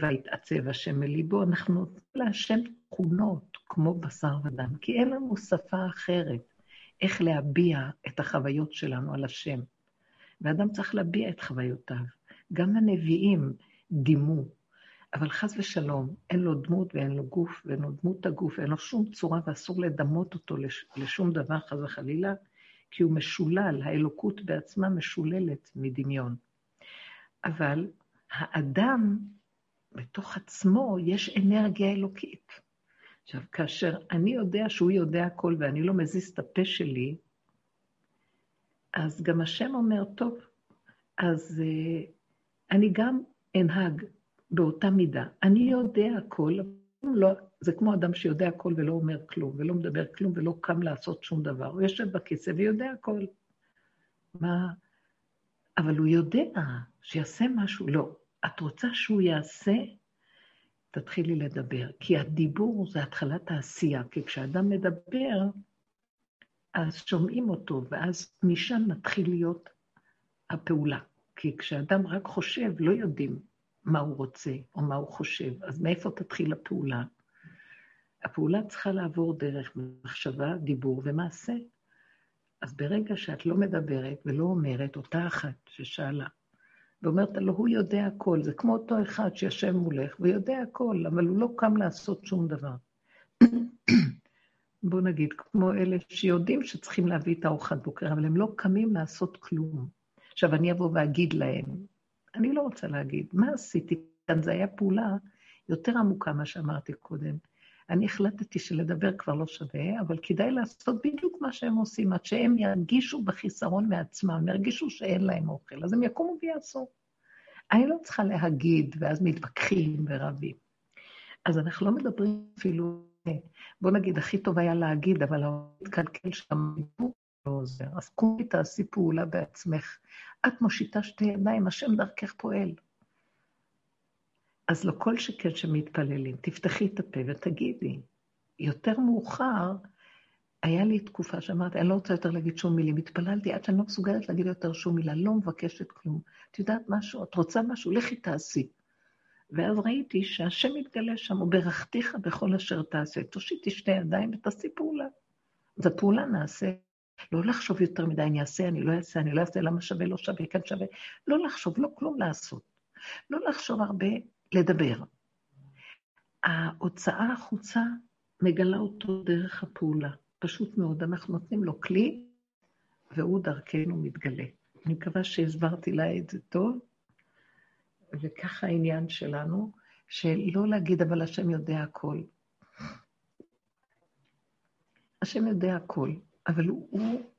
ויתעצב השם מליבו, אנחנו נותנים להשם תכונות כמו בשר ודם, כי אין לנו שפה אחרת איך להביע את החוויות שלנו על השם. ואדם צריך להביע את חוויותיו. גם הנביאים דימו, אבל חס ושלום, אין לו דמות ואין לו גוף, ואין לו דמות הגוף, ואין לו שום צורה ואסור לדמות אותו לש, לשום דבר, חס וחלילה, כי הוא משולל, האלוקות בעצמה משוללת מדמיון. אבל האדם, בתוך עצמו, יש אנרגיה אלוקית. עכשיו, כאשר אני יודע שהוא יודע הכל ואני לא מזיז את הפה שלי, אז גם השם אומר, טוב, אז uh, אני גם אנהג באותה מידה. אני יודע הכל, לא, זה כמו אדם שיודע הכל ולא אומר כלום, ולא מדבר כלום ולא קם לעשות שום דבר. הוא יושב בכיסא ויודע הכל. מה? אבל הוא יודע שיעשה משהו. לא. את רוצה שהוא יעשה? תתחילי לדבר. כי הדיבור זה התחלת העשייה. כי כשאדם מדבר, אז שומעים אותו, ואז משם מתחיל להיות הפעולה. כי כשאדם רק חושב, לא יודעים מה הוא רוצה או מה הוא חושב, אז מאיפה תתחיל הפעולה? הפעולה צריכה לעבור דרך מחשבה, דיבור ומעשה. אז ברגע שאת לא מדברת ולא אומרת, אותה אחת ששאלה, ואומרת לו, הוא יודע הכל, זה כמו אותו אחד שיושב מולך ויודע הכל, אבל הוא לא קם לעשות שום דבר. בוא נגיד, כמו אלה שיודעים שצריכים להביא את הארוחת בוקר, אבל הם לא קמים לעשות כלום. עכשיו, אני אבוא ואגיד להם, אני לא רוצה להגיד, מה עשיתי כאן? זו הייתה פעולה יותר עמוקה ממה שאמרתי קודם. אני החלטתי שלדבר כבר לא שווה, אבל כדאי לעשות בדיוק מה שהם עושים, עד שהם ירגישו בחיסרון מעצמם, ירגישו שאין להם אוכל, אז הם יקומו ויעשו. אני לא צריכה להגיד, ואז מתווכחים ורבים. אז אנחנו לא מדברים אפילו, בוא נגיד, הכי טוב היה להגיד, אבל להתקלקל שם לא עוזר. אז קומי תעשי פעולה בעצמך. את מושיטה שתי ידיים, השם דרכך פועל. אז לא כל שכן שמתפללים, תפתחי את הפה ותגידי. יותר מאוחר, היה לי תקופה שאמרתי, אני לא רוצה יותר להגיד שום מילים. התפללתי עד שאני לא מסוגלת להגיד יותר שום מילה, לא מבקשת כלום. את יודעת משהו? את רוצה משהו? לכי תעשי. ואז ראיתי שהשם מתגלה שם, וברכתיך בכל אשר תעשה. תושיטי שתי ידיים ותעשי פעולה. אז הפעולה נעשה. לא לחשוב יותר מדי, אני אעשה, אני לא אעשה, אני לא אעשה, למה שווה, לא שווה, כן שווה. לא לחשוב, לא כלום לעשות. לא לחשוב הרבה, לדבר. ההוצאה החוצה מגלה אותו דרך הפעולה. פשוט מאוד, אנחנו נותנים לו כלי, והוא דרכנו מתגלה. אני מקווה שהסברתי לה את זה טוב, וככה העניין שלנו, שלא להגיד, אבל השם יודע הכל. השם יודע הכל, אבל הוא, הוא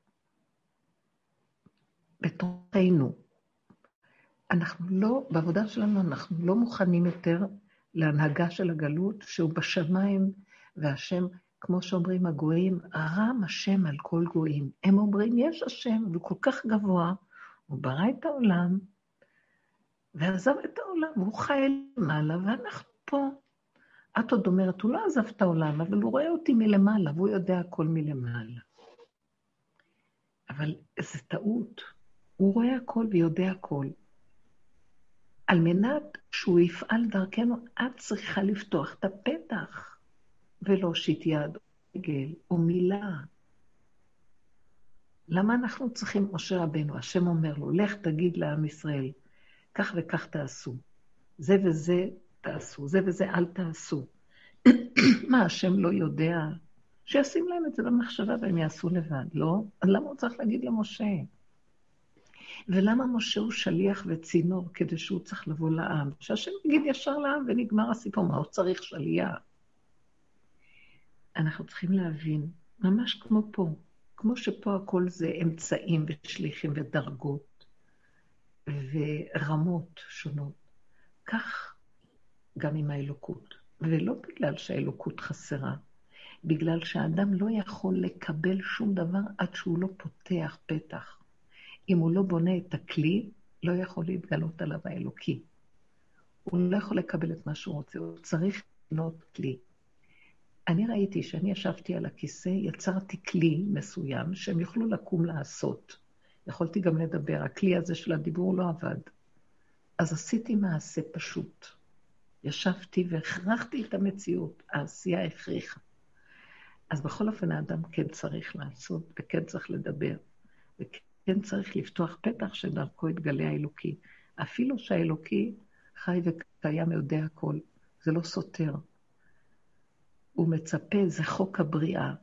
בתוכנו. אנחנו לא, בעבודה שלנו אנחנו לא מוכנים יותר להנהגה של הגלות, שהוא בשמיים, והשם, כמו שאומרים הגויים, הרם השם על כל גויים. הם אומרים, יש השם, והוא כל כך גבוה, הוא ברא את העולם, ועזב את העולם, והוא חי למעלה, ואנחנו פה. את עוד אומרת, הוא לא עזב את העולם, אבל הוא רואה אותי מלמעלה, והוא יודע הכל מלמעלה. אבל זו טעות. הוא רואה הכל ויודע הכל. על מנת שהוא יפעל דרכנו, את צריכה לפתוח את הפתח ולהושיט יד או רגל או מילה. למה אנחנו צריכים, משה רבנו, השם אומר לו, לך תגיד לעם ישראל, כך וכך תעשו, זה וזה תעשו, זה וזה אל תעשו. *clears throat* מה, השם לא יודע? שישים להם את זה במחשבה והם יעשו לבד, לא? אז למה הוא צריך להגיד למשה? ולמה משה הוא שליח וצינור כדי שהוא צריך לבוא לעם? שהשם יגיד ישר לעם ונגמר הסיפור, מה הוא צריך שליח? אנחנו צריכים להבין, ממש כמו פה, כמו שפה הכל זה אמצעים ושליחים ודרגות ורמות שונות, כך גם עם האלוקות. ולא בגלל שהאלוקות חסרה, בגלל שהאדם לא יכול לקבל שום דבר עד שהוא לא פותח פתח. אם הוא לא בונה את הכלי, לא יכול להתגלות עליו האלוקי. הוא לא יכול לקבל את מה שהוא רוצה, הוא צריך לבנות כלי. אני ראיתי שאני ישבתי על הכיסא, יצרתי כלי מסוים שהם יוכלו לקום לעשות. יכולתי גם לדבר, הכלי הזה של הדיבור לא עבד. אז עשיתי מעשה פשוט. ישבתי והכרחתי את המציאות, העשייה הכריחה. אז בכל אופן האדם כן צריך לעשות, וכן צריך לדבר, וכן צריך לפתוח פתח שדרכו יתגלה האלוקי. אפילו שהאלוקי חי וקיים יודע הכל, זה לא סותר. הוא מצפה, זה חוק הבריאה,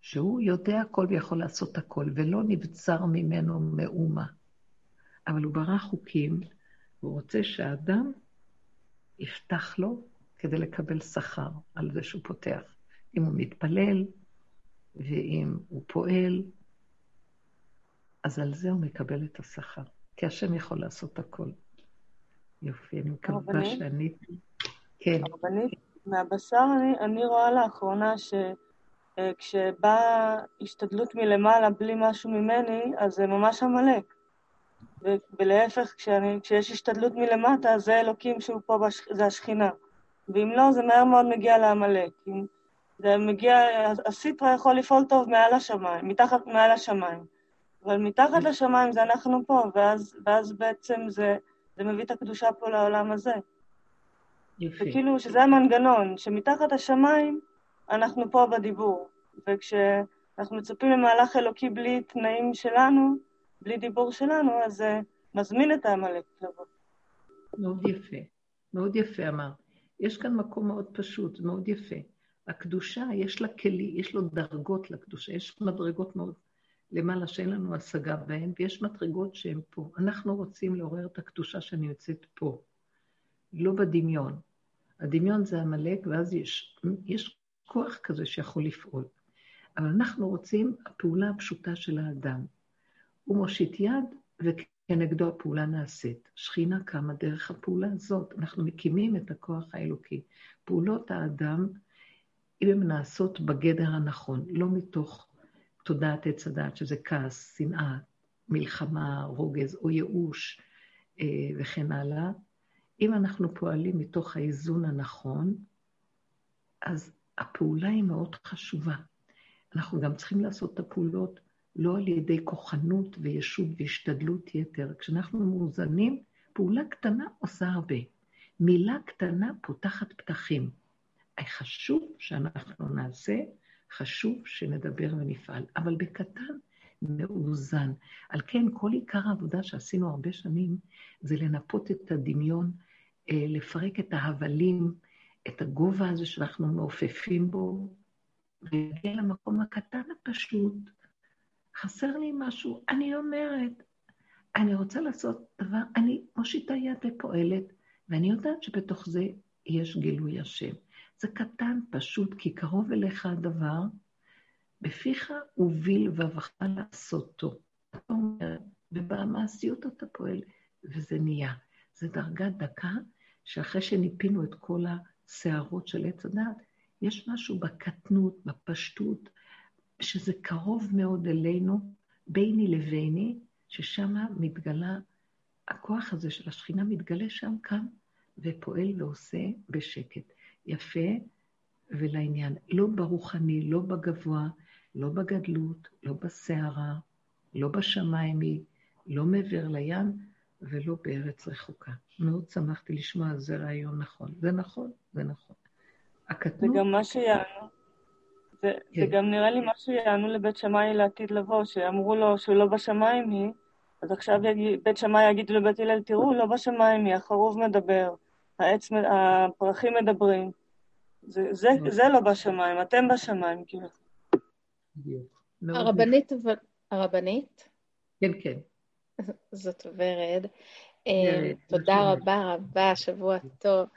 שהוא יודע הכל ויכול לעשות הכל, ולא נבצר ממנו מאומה. אבל הוא ברא חוקים, והוא רוצה שהאדם יפתח לו כדי לקבל שכר על זה שהוא פותח. אם הוא מתפלל, ואם הוא פועל, אז על זה הוא מקבל את השכר. כי השם יכול לעשות הכל. יופי, אני מקווה שעניתי. כן. הרבנית, מהבשר אני, אני רואה לאחרונה שכשבאה אה, השתדלות מלמעלה בלי משהו ממני, אז זה ממש עמלק. ולהפך, כשאני, כשיש השתדלות מלמטה, זה אלוקים שהוא פה, בש, זה השכינה. ואם לא, זה מהר מאוד מגיע לעמלק. זה מגיע, הסיטרה יכול לפעול טוב מעל השמיים, מתחת מעל השמיים. אבל מתחת לשמיים זה אנחנו פה, ואז, ואז בעצם זה, זה מביא את הקדושה פה לעולם הזה. יופי. וכאילו שזה המנגנון, שמתחת השמיים אנחנו פה בדיבור. וכשאנחנו מצפים למהלך אלוקי בלי תנאים שלנו, בלי דיבור שלנו, אז זה מזמין את העמלק לבוא. מאוד יפה, מאוד יפה אמר. יש כאן מקום מאוד פשוט, מאוד יפה. הקדושה, יש לה כלי, יש לו דרגות לקדושה, יש מדרגות מאוד למעלה שאין לנו השגה בהן, ויש מדרגות שהן פה. אנחנו רוצים לעורר את הקדושה שנמצאת פה, לא בדמיון. הדמיון זה עמלק, ואז יש, יש כוח כזה שיכול לפעול. אבל אנחנו רוצים הפעולה הפשוטה של האדם. הוא מושיט יד, וכנגדו הפעולה נעשית. שכינה קמה דרך הפעולה הזאת. אנחנו מקימים את הכוח האלוקי. פעולות האדם, אם הן נעשות בגדר הנכון, לא מתוך תודעת עץ הדעת, שזה כעס, שנאה, מלחמה, רוגז או ייאוש אה, וכן הלאה, אם אנחנו פועלים מתוך האיזון הנכון, אז הפעולה היא מאוד חשובה. אנחנו גם צריכים לעשות את הפעולות לא על ידי כוחנות וישות והשתדלות יתר. כשאנחנו מאוזנים, פעולה קטנה עושה הרבה. מילה קטנה פותחת פתחים. חשוב שאנחנו נעשה, חשוב שנדבר ונפעל, אבל בקטן, מאוזן. על כן, כל עיקר העבודה שעשינו הרבה שנים, זה לנפות את הדמיון, אה, לפרק את ההבלים, את הגובה הזה שאנחנו מעופפים בו, ולהגיע למקום הקטן הפשוט, חסר לי משהו, אני אומרת, אני רוצה לעשות דבר, אני מושיטה יד ופועלת, ואני יודעת שבתוך זה יש גילוי השם. זה קטן, פשוט, כי קרוב אליך הדבר, בפיך הוביל ובבך לעשותו. אתה אומר, ובמעשיות אתה פועל, וזה נהיה. זו דרגה דקה, שאחרי שניפינו את כל הסערות של עץ הדת, יש משהו בקטנות, בפשטות, שזה קרוב מאוד אלינו, ביני לביני, ששם מתגלה, הכוח הזה של השכינה מתגלה שם, כאן, ופועל ועושה בשקט. יפה ולעניין. לא ברוחני, לא בגבוה, לא בגדלות, לא בסערה, לא בשמיים לא מעבר לים ולא בארץ רחוקה. מאוד שמחתי לשמוע, זה רעיון נכון. זה נכון, זה נכון. הקטנות... זה גם מה שיענו. זה, כן. זה גם נראה לי מה שיענו לבית שמאי לעתיד לבוא, שאמרו לו שהוא לא בשמיים היא, אז עכשיו יגיד, בית שמאי יגידו לבית הלל, תראו, לא בשמיים היא, החרוב מדבר, העץ, הפרחים מדברים. זה, זה, זה לא בשמיים, אתם בשמיים, כאילו. הרבנית, אבל... הרבנית? כן, כן. זאת ורד. אה, תודה רבה רבה, שבוע טוב.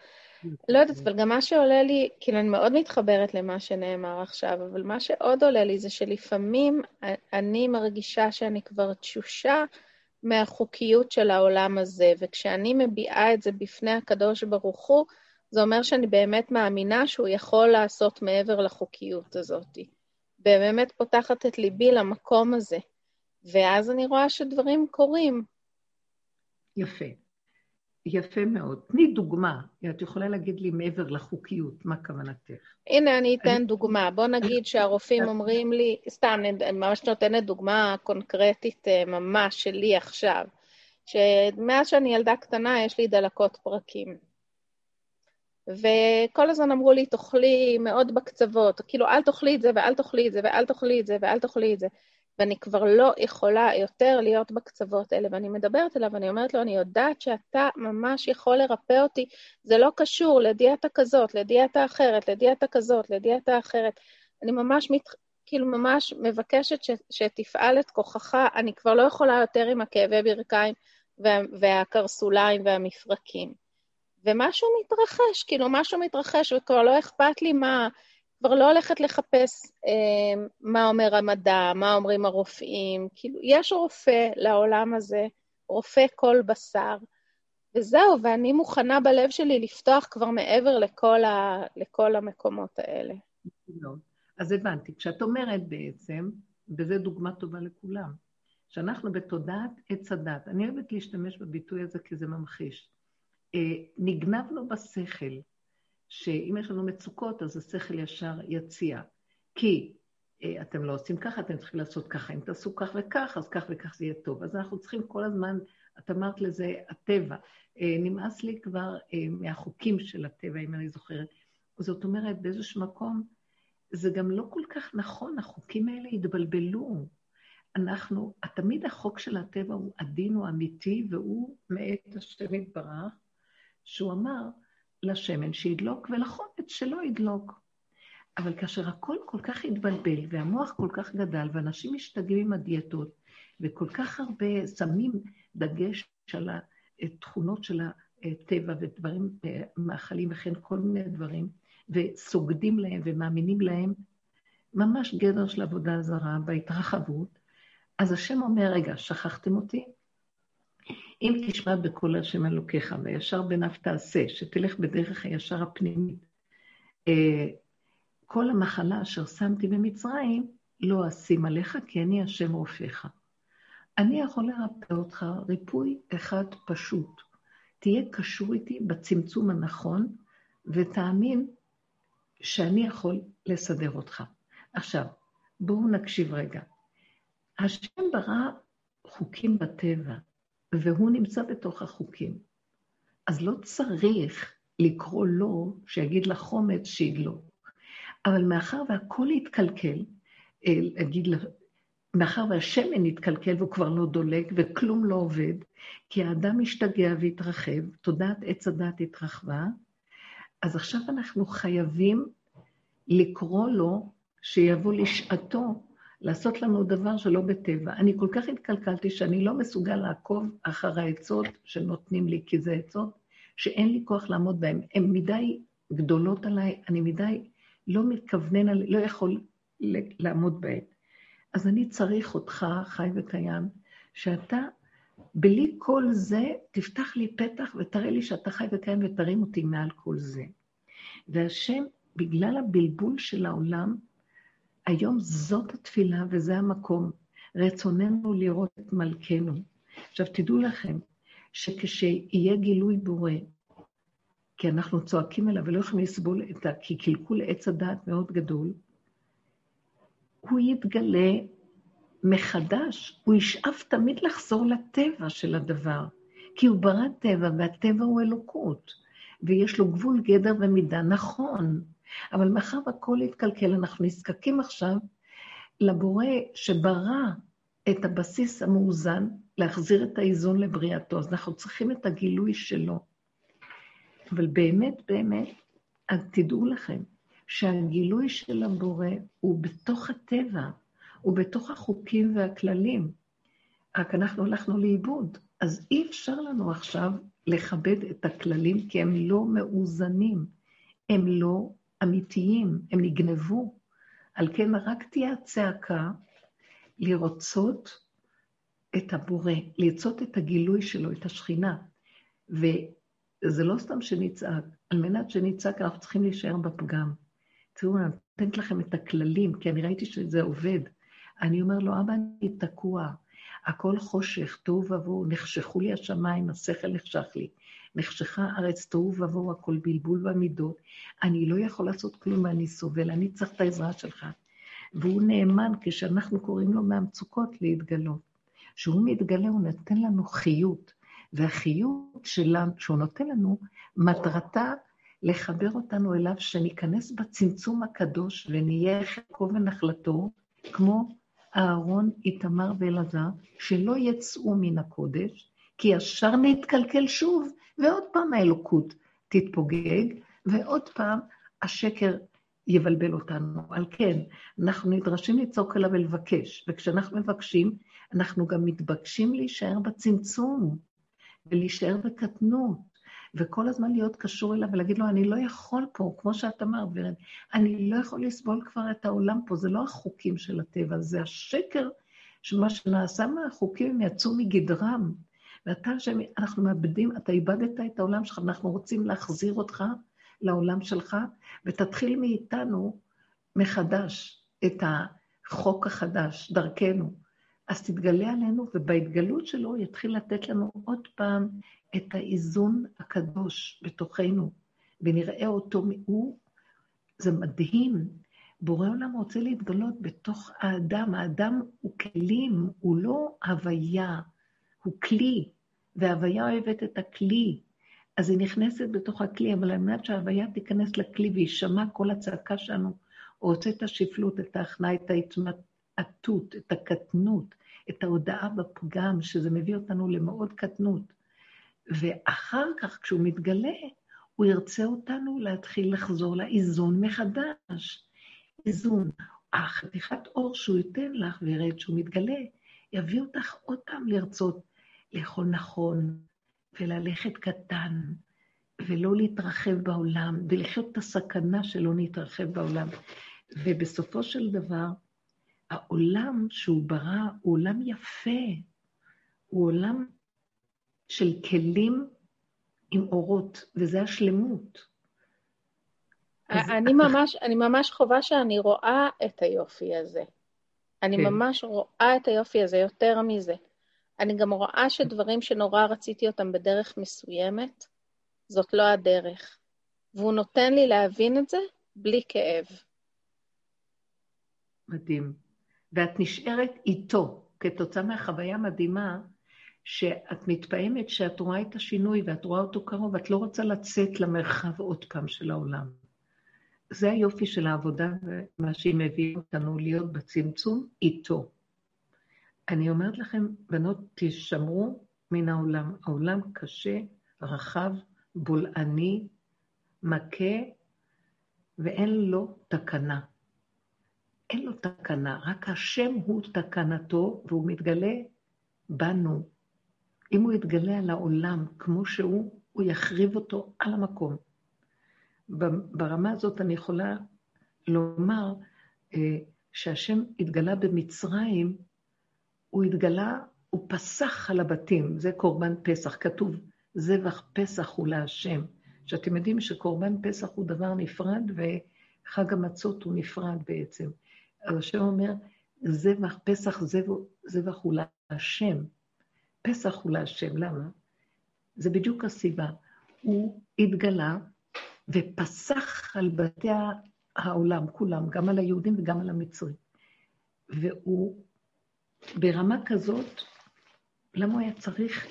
לא יודעת, אבל גם מה שעולה לי, כאילו אני מאוד מתחברת למה שנאמר עכשיו, אבל מה שעוד עולה לי זה שלפעמים אני מרגישה שאני כבר תשושה מהחוקיות של העולם הזה, וכשאני מביעה את זה בפני הקדוש ברוך הוא, זה אומר שאני באמת מאמינה שהוא יכול לעשות מעבר לחוקיות הזאת. ובאמת פותחת את ליבי למקום הזה. ואז אני רואה שדברים קורים. יפה. יפה מאוד. תני דוגמה. את יכולה להגיד לי מעבר לחוקיות, מה כוונתך? הנה, אני אתן אני... דוגמה. בוא נגיד שהרופאים אומרים לי, סתם, אני ממש נותנת דוגמה קונקרטית אה, ממש שלי עכשיו, שמאז שאני ילדה קטנה יש לי דלקות פרקים. וכל הזמן אמרו לי, תאכלי מאוד בקצוות, כאילו, אל תאכלי את זה, ואל תאכלי את זה, ואל תאכלי את זה, ואל תאכלי את זה. ואני כבר לא יכולה יותר להיות בקצוות האלה. ואני מדברת אליו, ואני אומרת לו, אני יודעת שאתה ממש יכול לרפא אותי. זה לא קשור לדיאטה כזאת, לדיאטה אחרת, לדיאטה כזאת, לדיאטה אחרת. אני ממש, מת, כאילו, ממש מבקשת ש, שתפעל את כוחך. אני כבר לא יכולה יותר עם הכאבי ברכיים וה, והקרסוליים והמפרקים. ומשהו מתרחש, כאילו, משהו מתרחש, וכבר לא אכפת לי מה... כבר לא הולכת לחפש אה, מה אומר המדע, מה אומרים הרופאים. כאילו, יש רופא לעולם הזה, רופא כל בשר, וזהו, ואני מוכנה בלב שלי לפתוח כבר מעבר לכל, ה, לכל המקומות האלה. אז הבנתי. כשאת אומרת בעצם, וזו דוגמה טובה לכולם, שאנחנו בתודעת עץ הדת, אני אוהבת להשתמש בביטוי הזה כי זה ממחיש. אה, נגנבנו בשכל, שאם יש לנו מצוקות, אז השכל ישר יציע. כי אה, אתם לא עושים ככה, אתם צריכים לעשות ככה. אם תעשו כך וכך, אז כך וכך זה יהיה טוב. אז אנחנו צריכים כל הזמן, את אמרת לזה, הטבע. אה, נמאס לי כבר אה, מהחוקים של הטבע, אם אני זוכרת. זאת אומרת, באיזשהו מקום, זה גם לא כל כך נכון, החוקים האלה התבלבלו. אנחנו, תמיד החוק של הטבע הוא עדין, הוא אמיתי, והוא מאת השם יתברך, שהוא אמר, לשמן שידלוק ולחומץ שלא ידלוק. אבל כאשר הכל כל כך התבלבל והמוח כל כך גדל ואנשים משתגעים עם הדיאטות וכל כך הרבה שמים דגש על התכונות של הטבע ודברים, מאכלים וכן כל מיני דברים, וסוגדים להם ומאמינים להם, ממש גדר של עבודה זרה בהתרחבות, אז השם אומר, רגע, שכחתם אותי? אם תשמע בקול השם אלוקיך, וישר בניו תעשה, שתלך בדרך הישר הפנימית. אה, כל המחלה אשר שמתי במצרים, לא אשים עליך, כי אני השם רופאיך. אני יכול לרפא אותך ריפוי אחד פשוט. תהיה קשור איתי בצמצום הנכון, ותאמין שאני יכול לסדר אותך. עכשיו, בואו נקשיב רגע. השם ברא חוקים בטבע, והוא נמצא בתוך החוקים. אז לא צריך לקרוא לו שיגיד לחומץ שידלוק. אבל מאחר והכל התקלקל, להגיד, מאחר והשמן התקלקל והוא כבר לא דולק וכלום לא עובד, כי האדם משתגע והתרחב, תודעת עץ הדת התרחבה, אז עכשיו אנחנו חייבים לקרוא לו שיבוא לשעתו לעשות לנו דבר שלא בטבע. אני כל כך התקלקלתי שאני לא מסוגל לעקוב אחר העצות שנותנים לי, כי זה עצות שאין לי כוח לעמוד בהן. הן מדי גדולות עליי, אני מדי לא מתכוונן, לא יכול לעמוד בהן. אז אני צריך אותך, חי וקיים, שאתה, בלי כל זה, תפתח לי פתח ותראה לי שאתה חי וקיים ותרים אותי מעל כל זה. והשם, בגלל הבלבול של העולם, היום זאת התפילה וזה המקום. רצוננו לראות את מלכנו. עכשיו, תדעו לכם שכשיהיה גילוי בורא, כי אנחנו צועקים אליו ולא יכולים לסבול את ה... כי קלקול עץ הדעת מאוד גדול, הוא יתגלה מחדש, הוא ישאף תמיד לחזור לטבע של הדבר, כי הוא ברא טבע, והטבע הוא אלוקות, ויש לו גבול, גדר ומידה, נכון, אבל מאחר והכל התקלקל, אנחנו נזקקים עכשיו לבורא שברא את הבסיס המאוזן, להחזיר את האיזון לבריאתו. אז אנחנו צריכים את הגילוי שלו. אבל באמת, באמת, אז תדעו לכם שהגילוי של הבורא הוא בתוך הטבע, הוא בתוך החוקים והכללים. רק אנחנו הלכנו לאיבוד. אז אי אפשר לנו עכשיו לכבד את הכללים, כי הם לא מאוזנים, הם לא אמיתיים, הם נגנבו. על כן רק תהיה הצעקה לרצות את הבורא, לרצות את הגילוי שלו, את השכינה. וזה לא סתם שנצעק, על מנת שנצעק אנחנו צריכים להישאר בפגם. תראו, אני נותנת לכם את הכללים, כי אני ראיתי שזה עובד. אני אומר לו, אבא, אני תקוע, הכל חושך, תוהו ובוהו, נחשכו לי השמיים, השכל נחשך לי. נחשכה הארץ תוהו ובוהו, הכל בלבול במידות. אני לא יכול לעשות כלום ואני סובל, אני צריך את העזרה שלך. והוא נאמן כשאנחנו קוראים לו מהמצוקות להתגלות. כשהוא מתגלה, הוא נותן לנו חיות. והחיות שלנו, שהוא נותן לנו, מטרתה לחבר אותנו אליו, שניכנס בצמצום הקדוש ונהיה חלקו ונחלתו, כמו אהרון, איתמר ואלעזר, שלא יצאו מן הקודש, כי ישר נתקלקל שוב, ועוד פעם האלוקות תתפוגג, ועוד פעם השקר יבלבל אותנו. על כן, אנחנו נדרשים לצעוק עליו ולבקש, וכשאנחנו מבקשים, אנחנו גם מתבקשים להישאר בצמצום, ולהישאר בקטנות, וכל הזמן להיות קשור אליו ולהגיד לו, אני לא יכול פה, כמו שאת אמרת, ורד, אני לא יכול לסבול כבר את העולם פה, זה לא החוקים של הטבע, זה השקר שמה שנעשה מהחוקים, הם יצאו מגדרם. ואתה, שאנחנו מאבדים, אתה איבדת את העולם שלך, אנחנו רוצים להחזיר אותך לעולם שלך, ותתחיל מאיתנו מחדש את החוק החדש, דרכנו. אז תתגלה עלינו, ובהתגלות שלו יתחיל לתת לנו עוד פעם את האיזון הקדוש בתוכנו, ונראה אותו, הוא, זה מדהים. בורא עולם רוצה להתגלות בתוך האדם. האדם הוא כלים, הוא לא הוויה, הוא כלי, וההוויה אוהבת את הכלי. אז היא נכנסת בתוך הכלי, אבל על מנת שההוויה תיכנס לכלי ויישמע כל הצעקה שלנו, הוא רוצה את השפלות, את ההכנעה, את ההתמעטות, את הקטנות, את ההודעה בפגם, שזה מביא אותנו למאוד קטנות. ואחר כך, כשהוא מתגלה, הוא ירצה אותנו להתחיל לחזור לאיזון מחדש. איזון. החתיכת אור שהוא ייתן לך וירד שהוא מתגלה, יביא אותך עוד פעם לרצות לאכול נכון, וללכת קטן, ולא להתרחב בעולם, ולחיות את הסכנה שלא נתרחב בעולם. ובסופו של דבר, העולם שהוא ברא הוא עולם יפה, הוא עולם של כלים עם אורות, וזה השלמות. אני ממש, אני ממש חווה שאני רואה את היופי הזה. אני כן. ממש רואה את היופי הזה יותר מזה. אני גם רואה שדברים שנורא רציתי אותם בדרך מסוימת, זאת לא הדרך. והוא נותן לי להבין את זה בלי כאב. מדהים. ואת נשארת איתו, כתוצאה מהחוויה המדהימה, שאת מתפעמת שאת רואה את השינוי ואת רואה אותו קרוב, את לא רוצה לצאת למרחב עוד פעם של העולם. זה היופי של העבודה ומה שהיא מביאה אותנו להיות בצמצום איתו. אני אומרת לכם, בנות, תשמרו מן העולם. העולם קשה, רחב, בולעני, מכה, ואין לו תקנה. אין לו תקנה, רק השם הוא תקנתו, והוא מתגלה בנו. אם הוא יתגלה על העולם כמו שהוא, הוא יחריב אותו על המקום. ברמה הזאת אני יכולה לומר אה, שהשם התגלה במצרים, הוא התגלה, הוא פסח על הבתים, זה קורבן פסח, כתוב, זבח פסח הוא להשם. שאתם יודעים שקורבן פסח הוא דבר נפרד, וחג המצות הוא נפרד בעצם. אז השם אומר, זבח, פסח, זבח, הוא להשם. פסח הוא להשם, למה? זה בדיוק הסיבה. הוא התגלה ופסח על בתי העולם, כולם, גם על היהודים וגם על המצרים. והוא ברמה כזאת, למה הוא היה צריך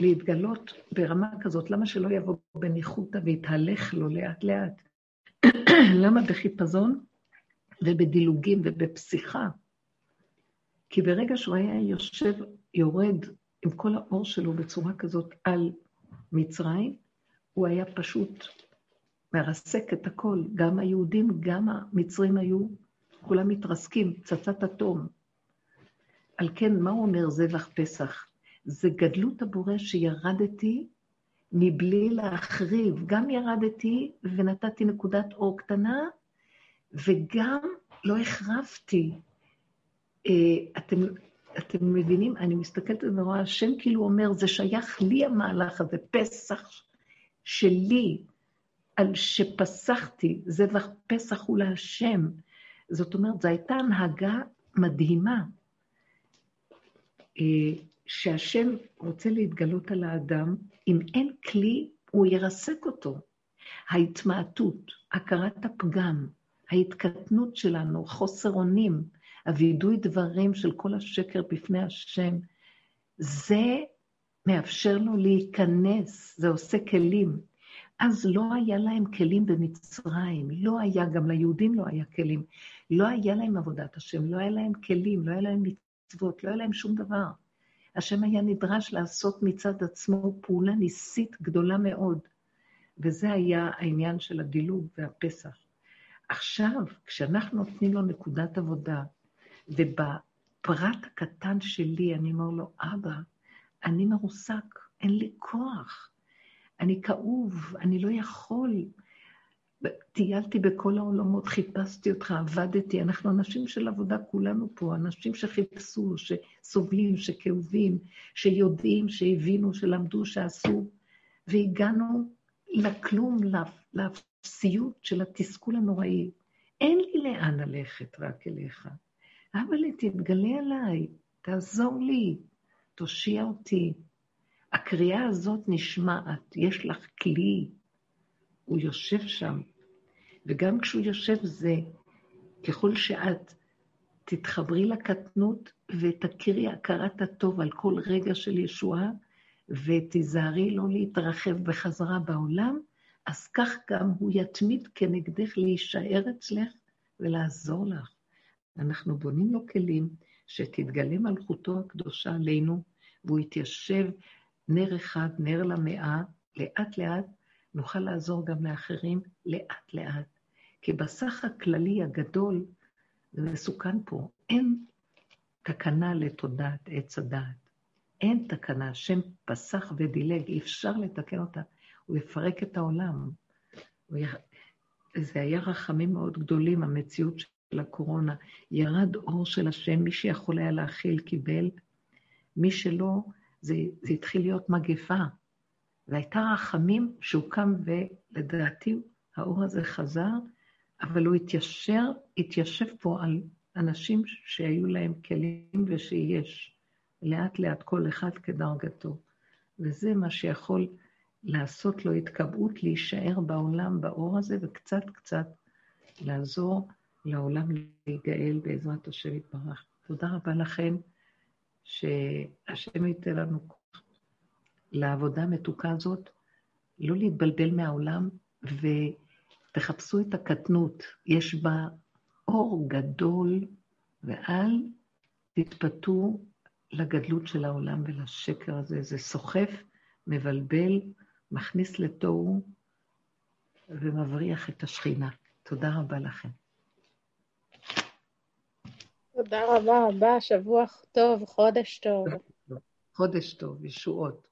להתגלות ברמה כזאת? למה שלא יבוא בניחותא ויתהלך לו לאט-לאט? *clears throat* למה בחיפזון ובדילוגים ובפסיכה? כי ברגע שהוא היה יושב, יורד עם כל האור שלו בצורה כזאת על מצרים, הוא היה פשוט מרסק את הכל. גם היהודים, גם המצרים היו, כולם מתרסקים, פצצת אטום. על כן, מה הוא אומר זבח פסח? זה גדלות הבורא שירדתי מבלי להחריב. גם ירדתי ונתתי נקודת אור קטנה, וגם לא החרבתי. אה, אתם, אתם מבינים? אני מסתכלת ורואה, השם כאילו אומר, זה שייך לי המהלך הזה, פסח שלי, על שפסחתי, זבח פסח הוא להשם. זאת אומרת, זו הייתה הנהגה מדהימה. אה, שהשם רוצה להתגלות על האדם, אם אין כלי, הוא ירסק אותו. ההתמעטות, הכרת הפגם, ההתקטנות שלנו, חוסר אונים, הווידוי דברים של כל השקר בפני השם, זה מאפשר לו להיכנס, זה עושה כלים. אז לא היה להם כלים במצרים, לא היה, גם ליהודים לא היה כלים. לא היה להם עבודת השם, לא היה להם כלים, לא היה להם מצוות, לא היה להם שום דבר. השם היה נדרש לעשות מצד עצמו פעולה ניסית גדולה מאוד, וזה היה העניין של הדילוג והפסח. עכשיו, כשאנחנו נותנים לו נקודת עבודה, ובפרט הקטן שלי אני אומר לו, אבא, אני מרוסק, אין לי כוח, אני כאוב, אני לא יכול. טיילתי בכל העולמות, חיפשתי אותך, עבדתי. אנחנו אנשים של עבודה, כולנו פה, אנשים שחיפשו, שסובלים, שכאובים, שיודעים, שהבינו, שלמדו, שעשו, והגענו לכלום, לאפסיות של התסכול הנוראי. אין לי לאן ללכת רק אליך. אבל תתגלה עליי, תעזור לי, תושיע אותי. הקריאה הזאת נשמעת, יש לך כלי, הוא יושב שם, וגם כשהוא יושב זה, ככל שאת תתחברי לקטנות ותכירי הכרת הטוב על כל רגע של ישועה, ותיזהרי לא להתרחב בחזרה בעולם, אז כך גם הוא יתמיד כנגדך להישאר אצלך ולעזור לך. אנחנו בונים לו כלים שתתגלה מלכותו הקדושה עלינו, והוא יתיישב נר אחד, נר למאה, לאט לאט נוכל לעזור גם לאחרים לאט לאט. כי בסך הכללי הגדול, זה מסוכן פה, אין תקנה לתודעת עץ הדעת. אין תקנה, השם פסח ודילג, אי אפשר לתקן אותה. הוא יפרק את העולם. י... זה היה רחמים מאוד גדולים, המציאות של הקורונה. ירד אור של השם, מי שיכול היה להכיל קיבל, מי שלא, זה, זה התחיל להיות מגפה. והייתה רחמים שהוא קם, ולדעתי האור הזה חזר, אבל הוא התיישר, התיישב פה על אנשים שהיו להם כלים ושיש. לאט לאט כל אחד כדרגתו. וזה מה שיכול לעשות לו התקבעות, להישאר בעולם, באור הזה, וקצת קצת לעזור לעולם להיגאל בעזרת השם יתברך. תודה רבה לכם, שהשם ייתן לנו כוח לעבודה המתוקה הזאת, לא להתבלבל מהעולם, ותחפשו את הקטנות, יש בה אור גדול, ואל תתפתו לגדלות של העולם ולשקר הזה. זה סוחף, מבלבל, מכניס לתוהו ומבריח את השכינה. תודה רבה לכם. תודה רבה רבה, שבוע טוב, חודש טוב. חודש טוב, ישועות.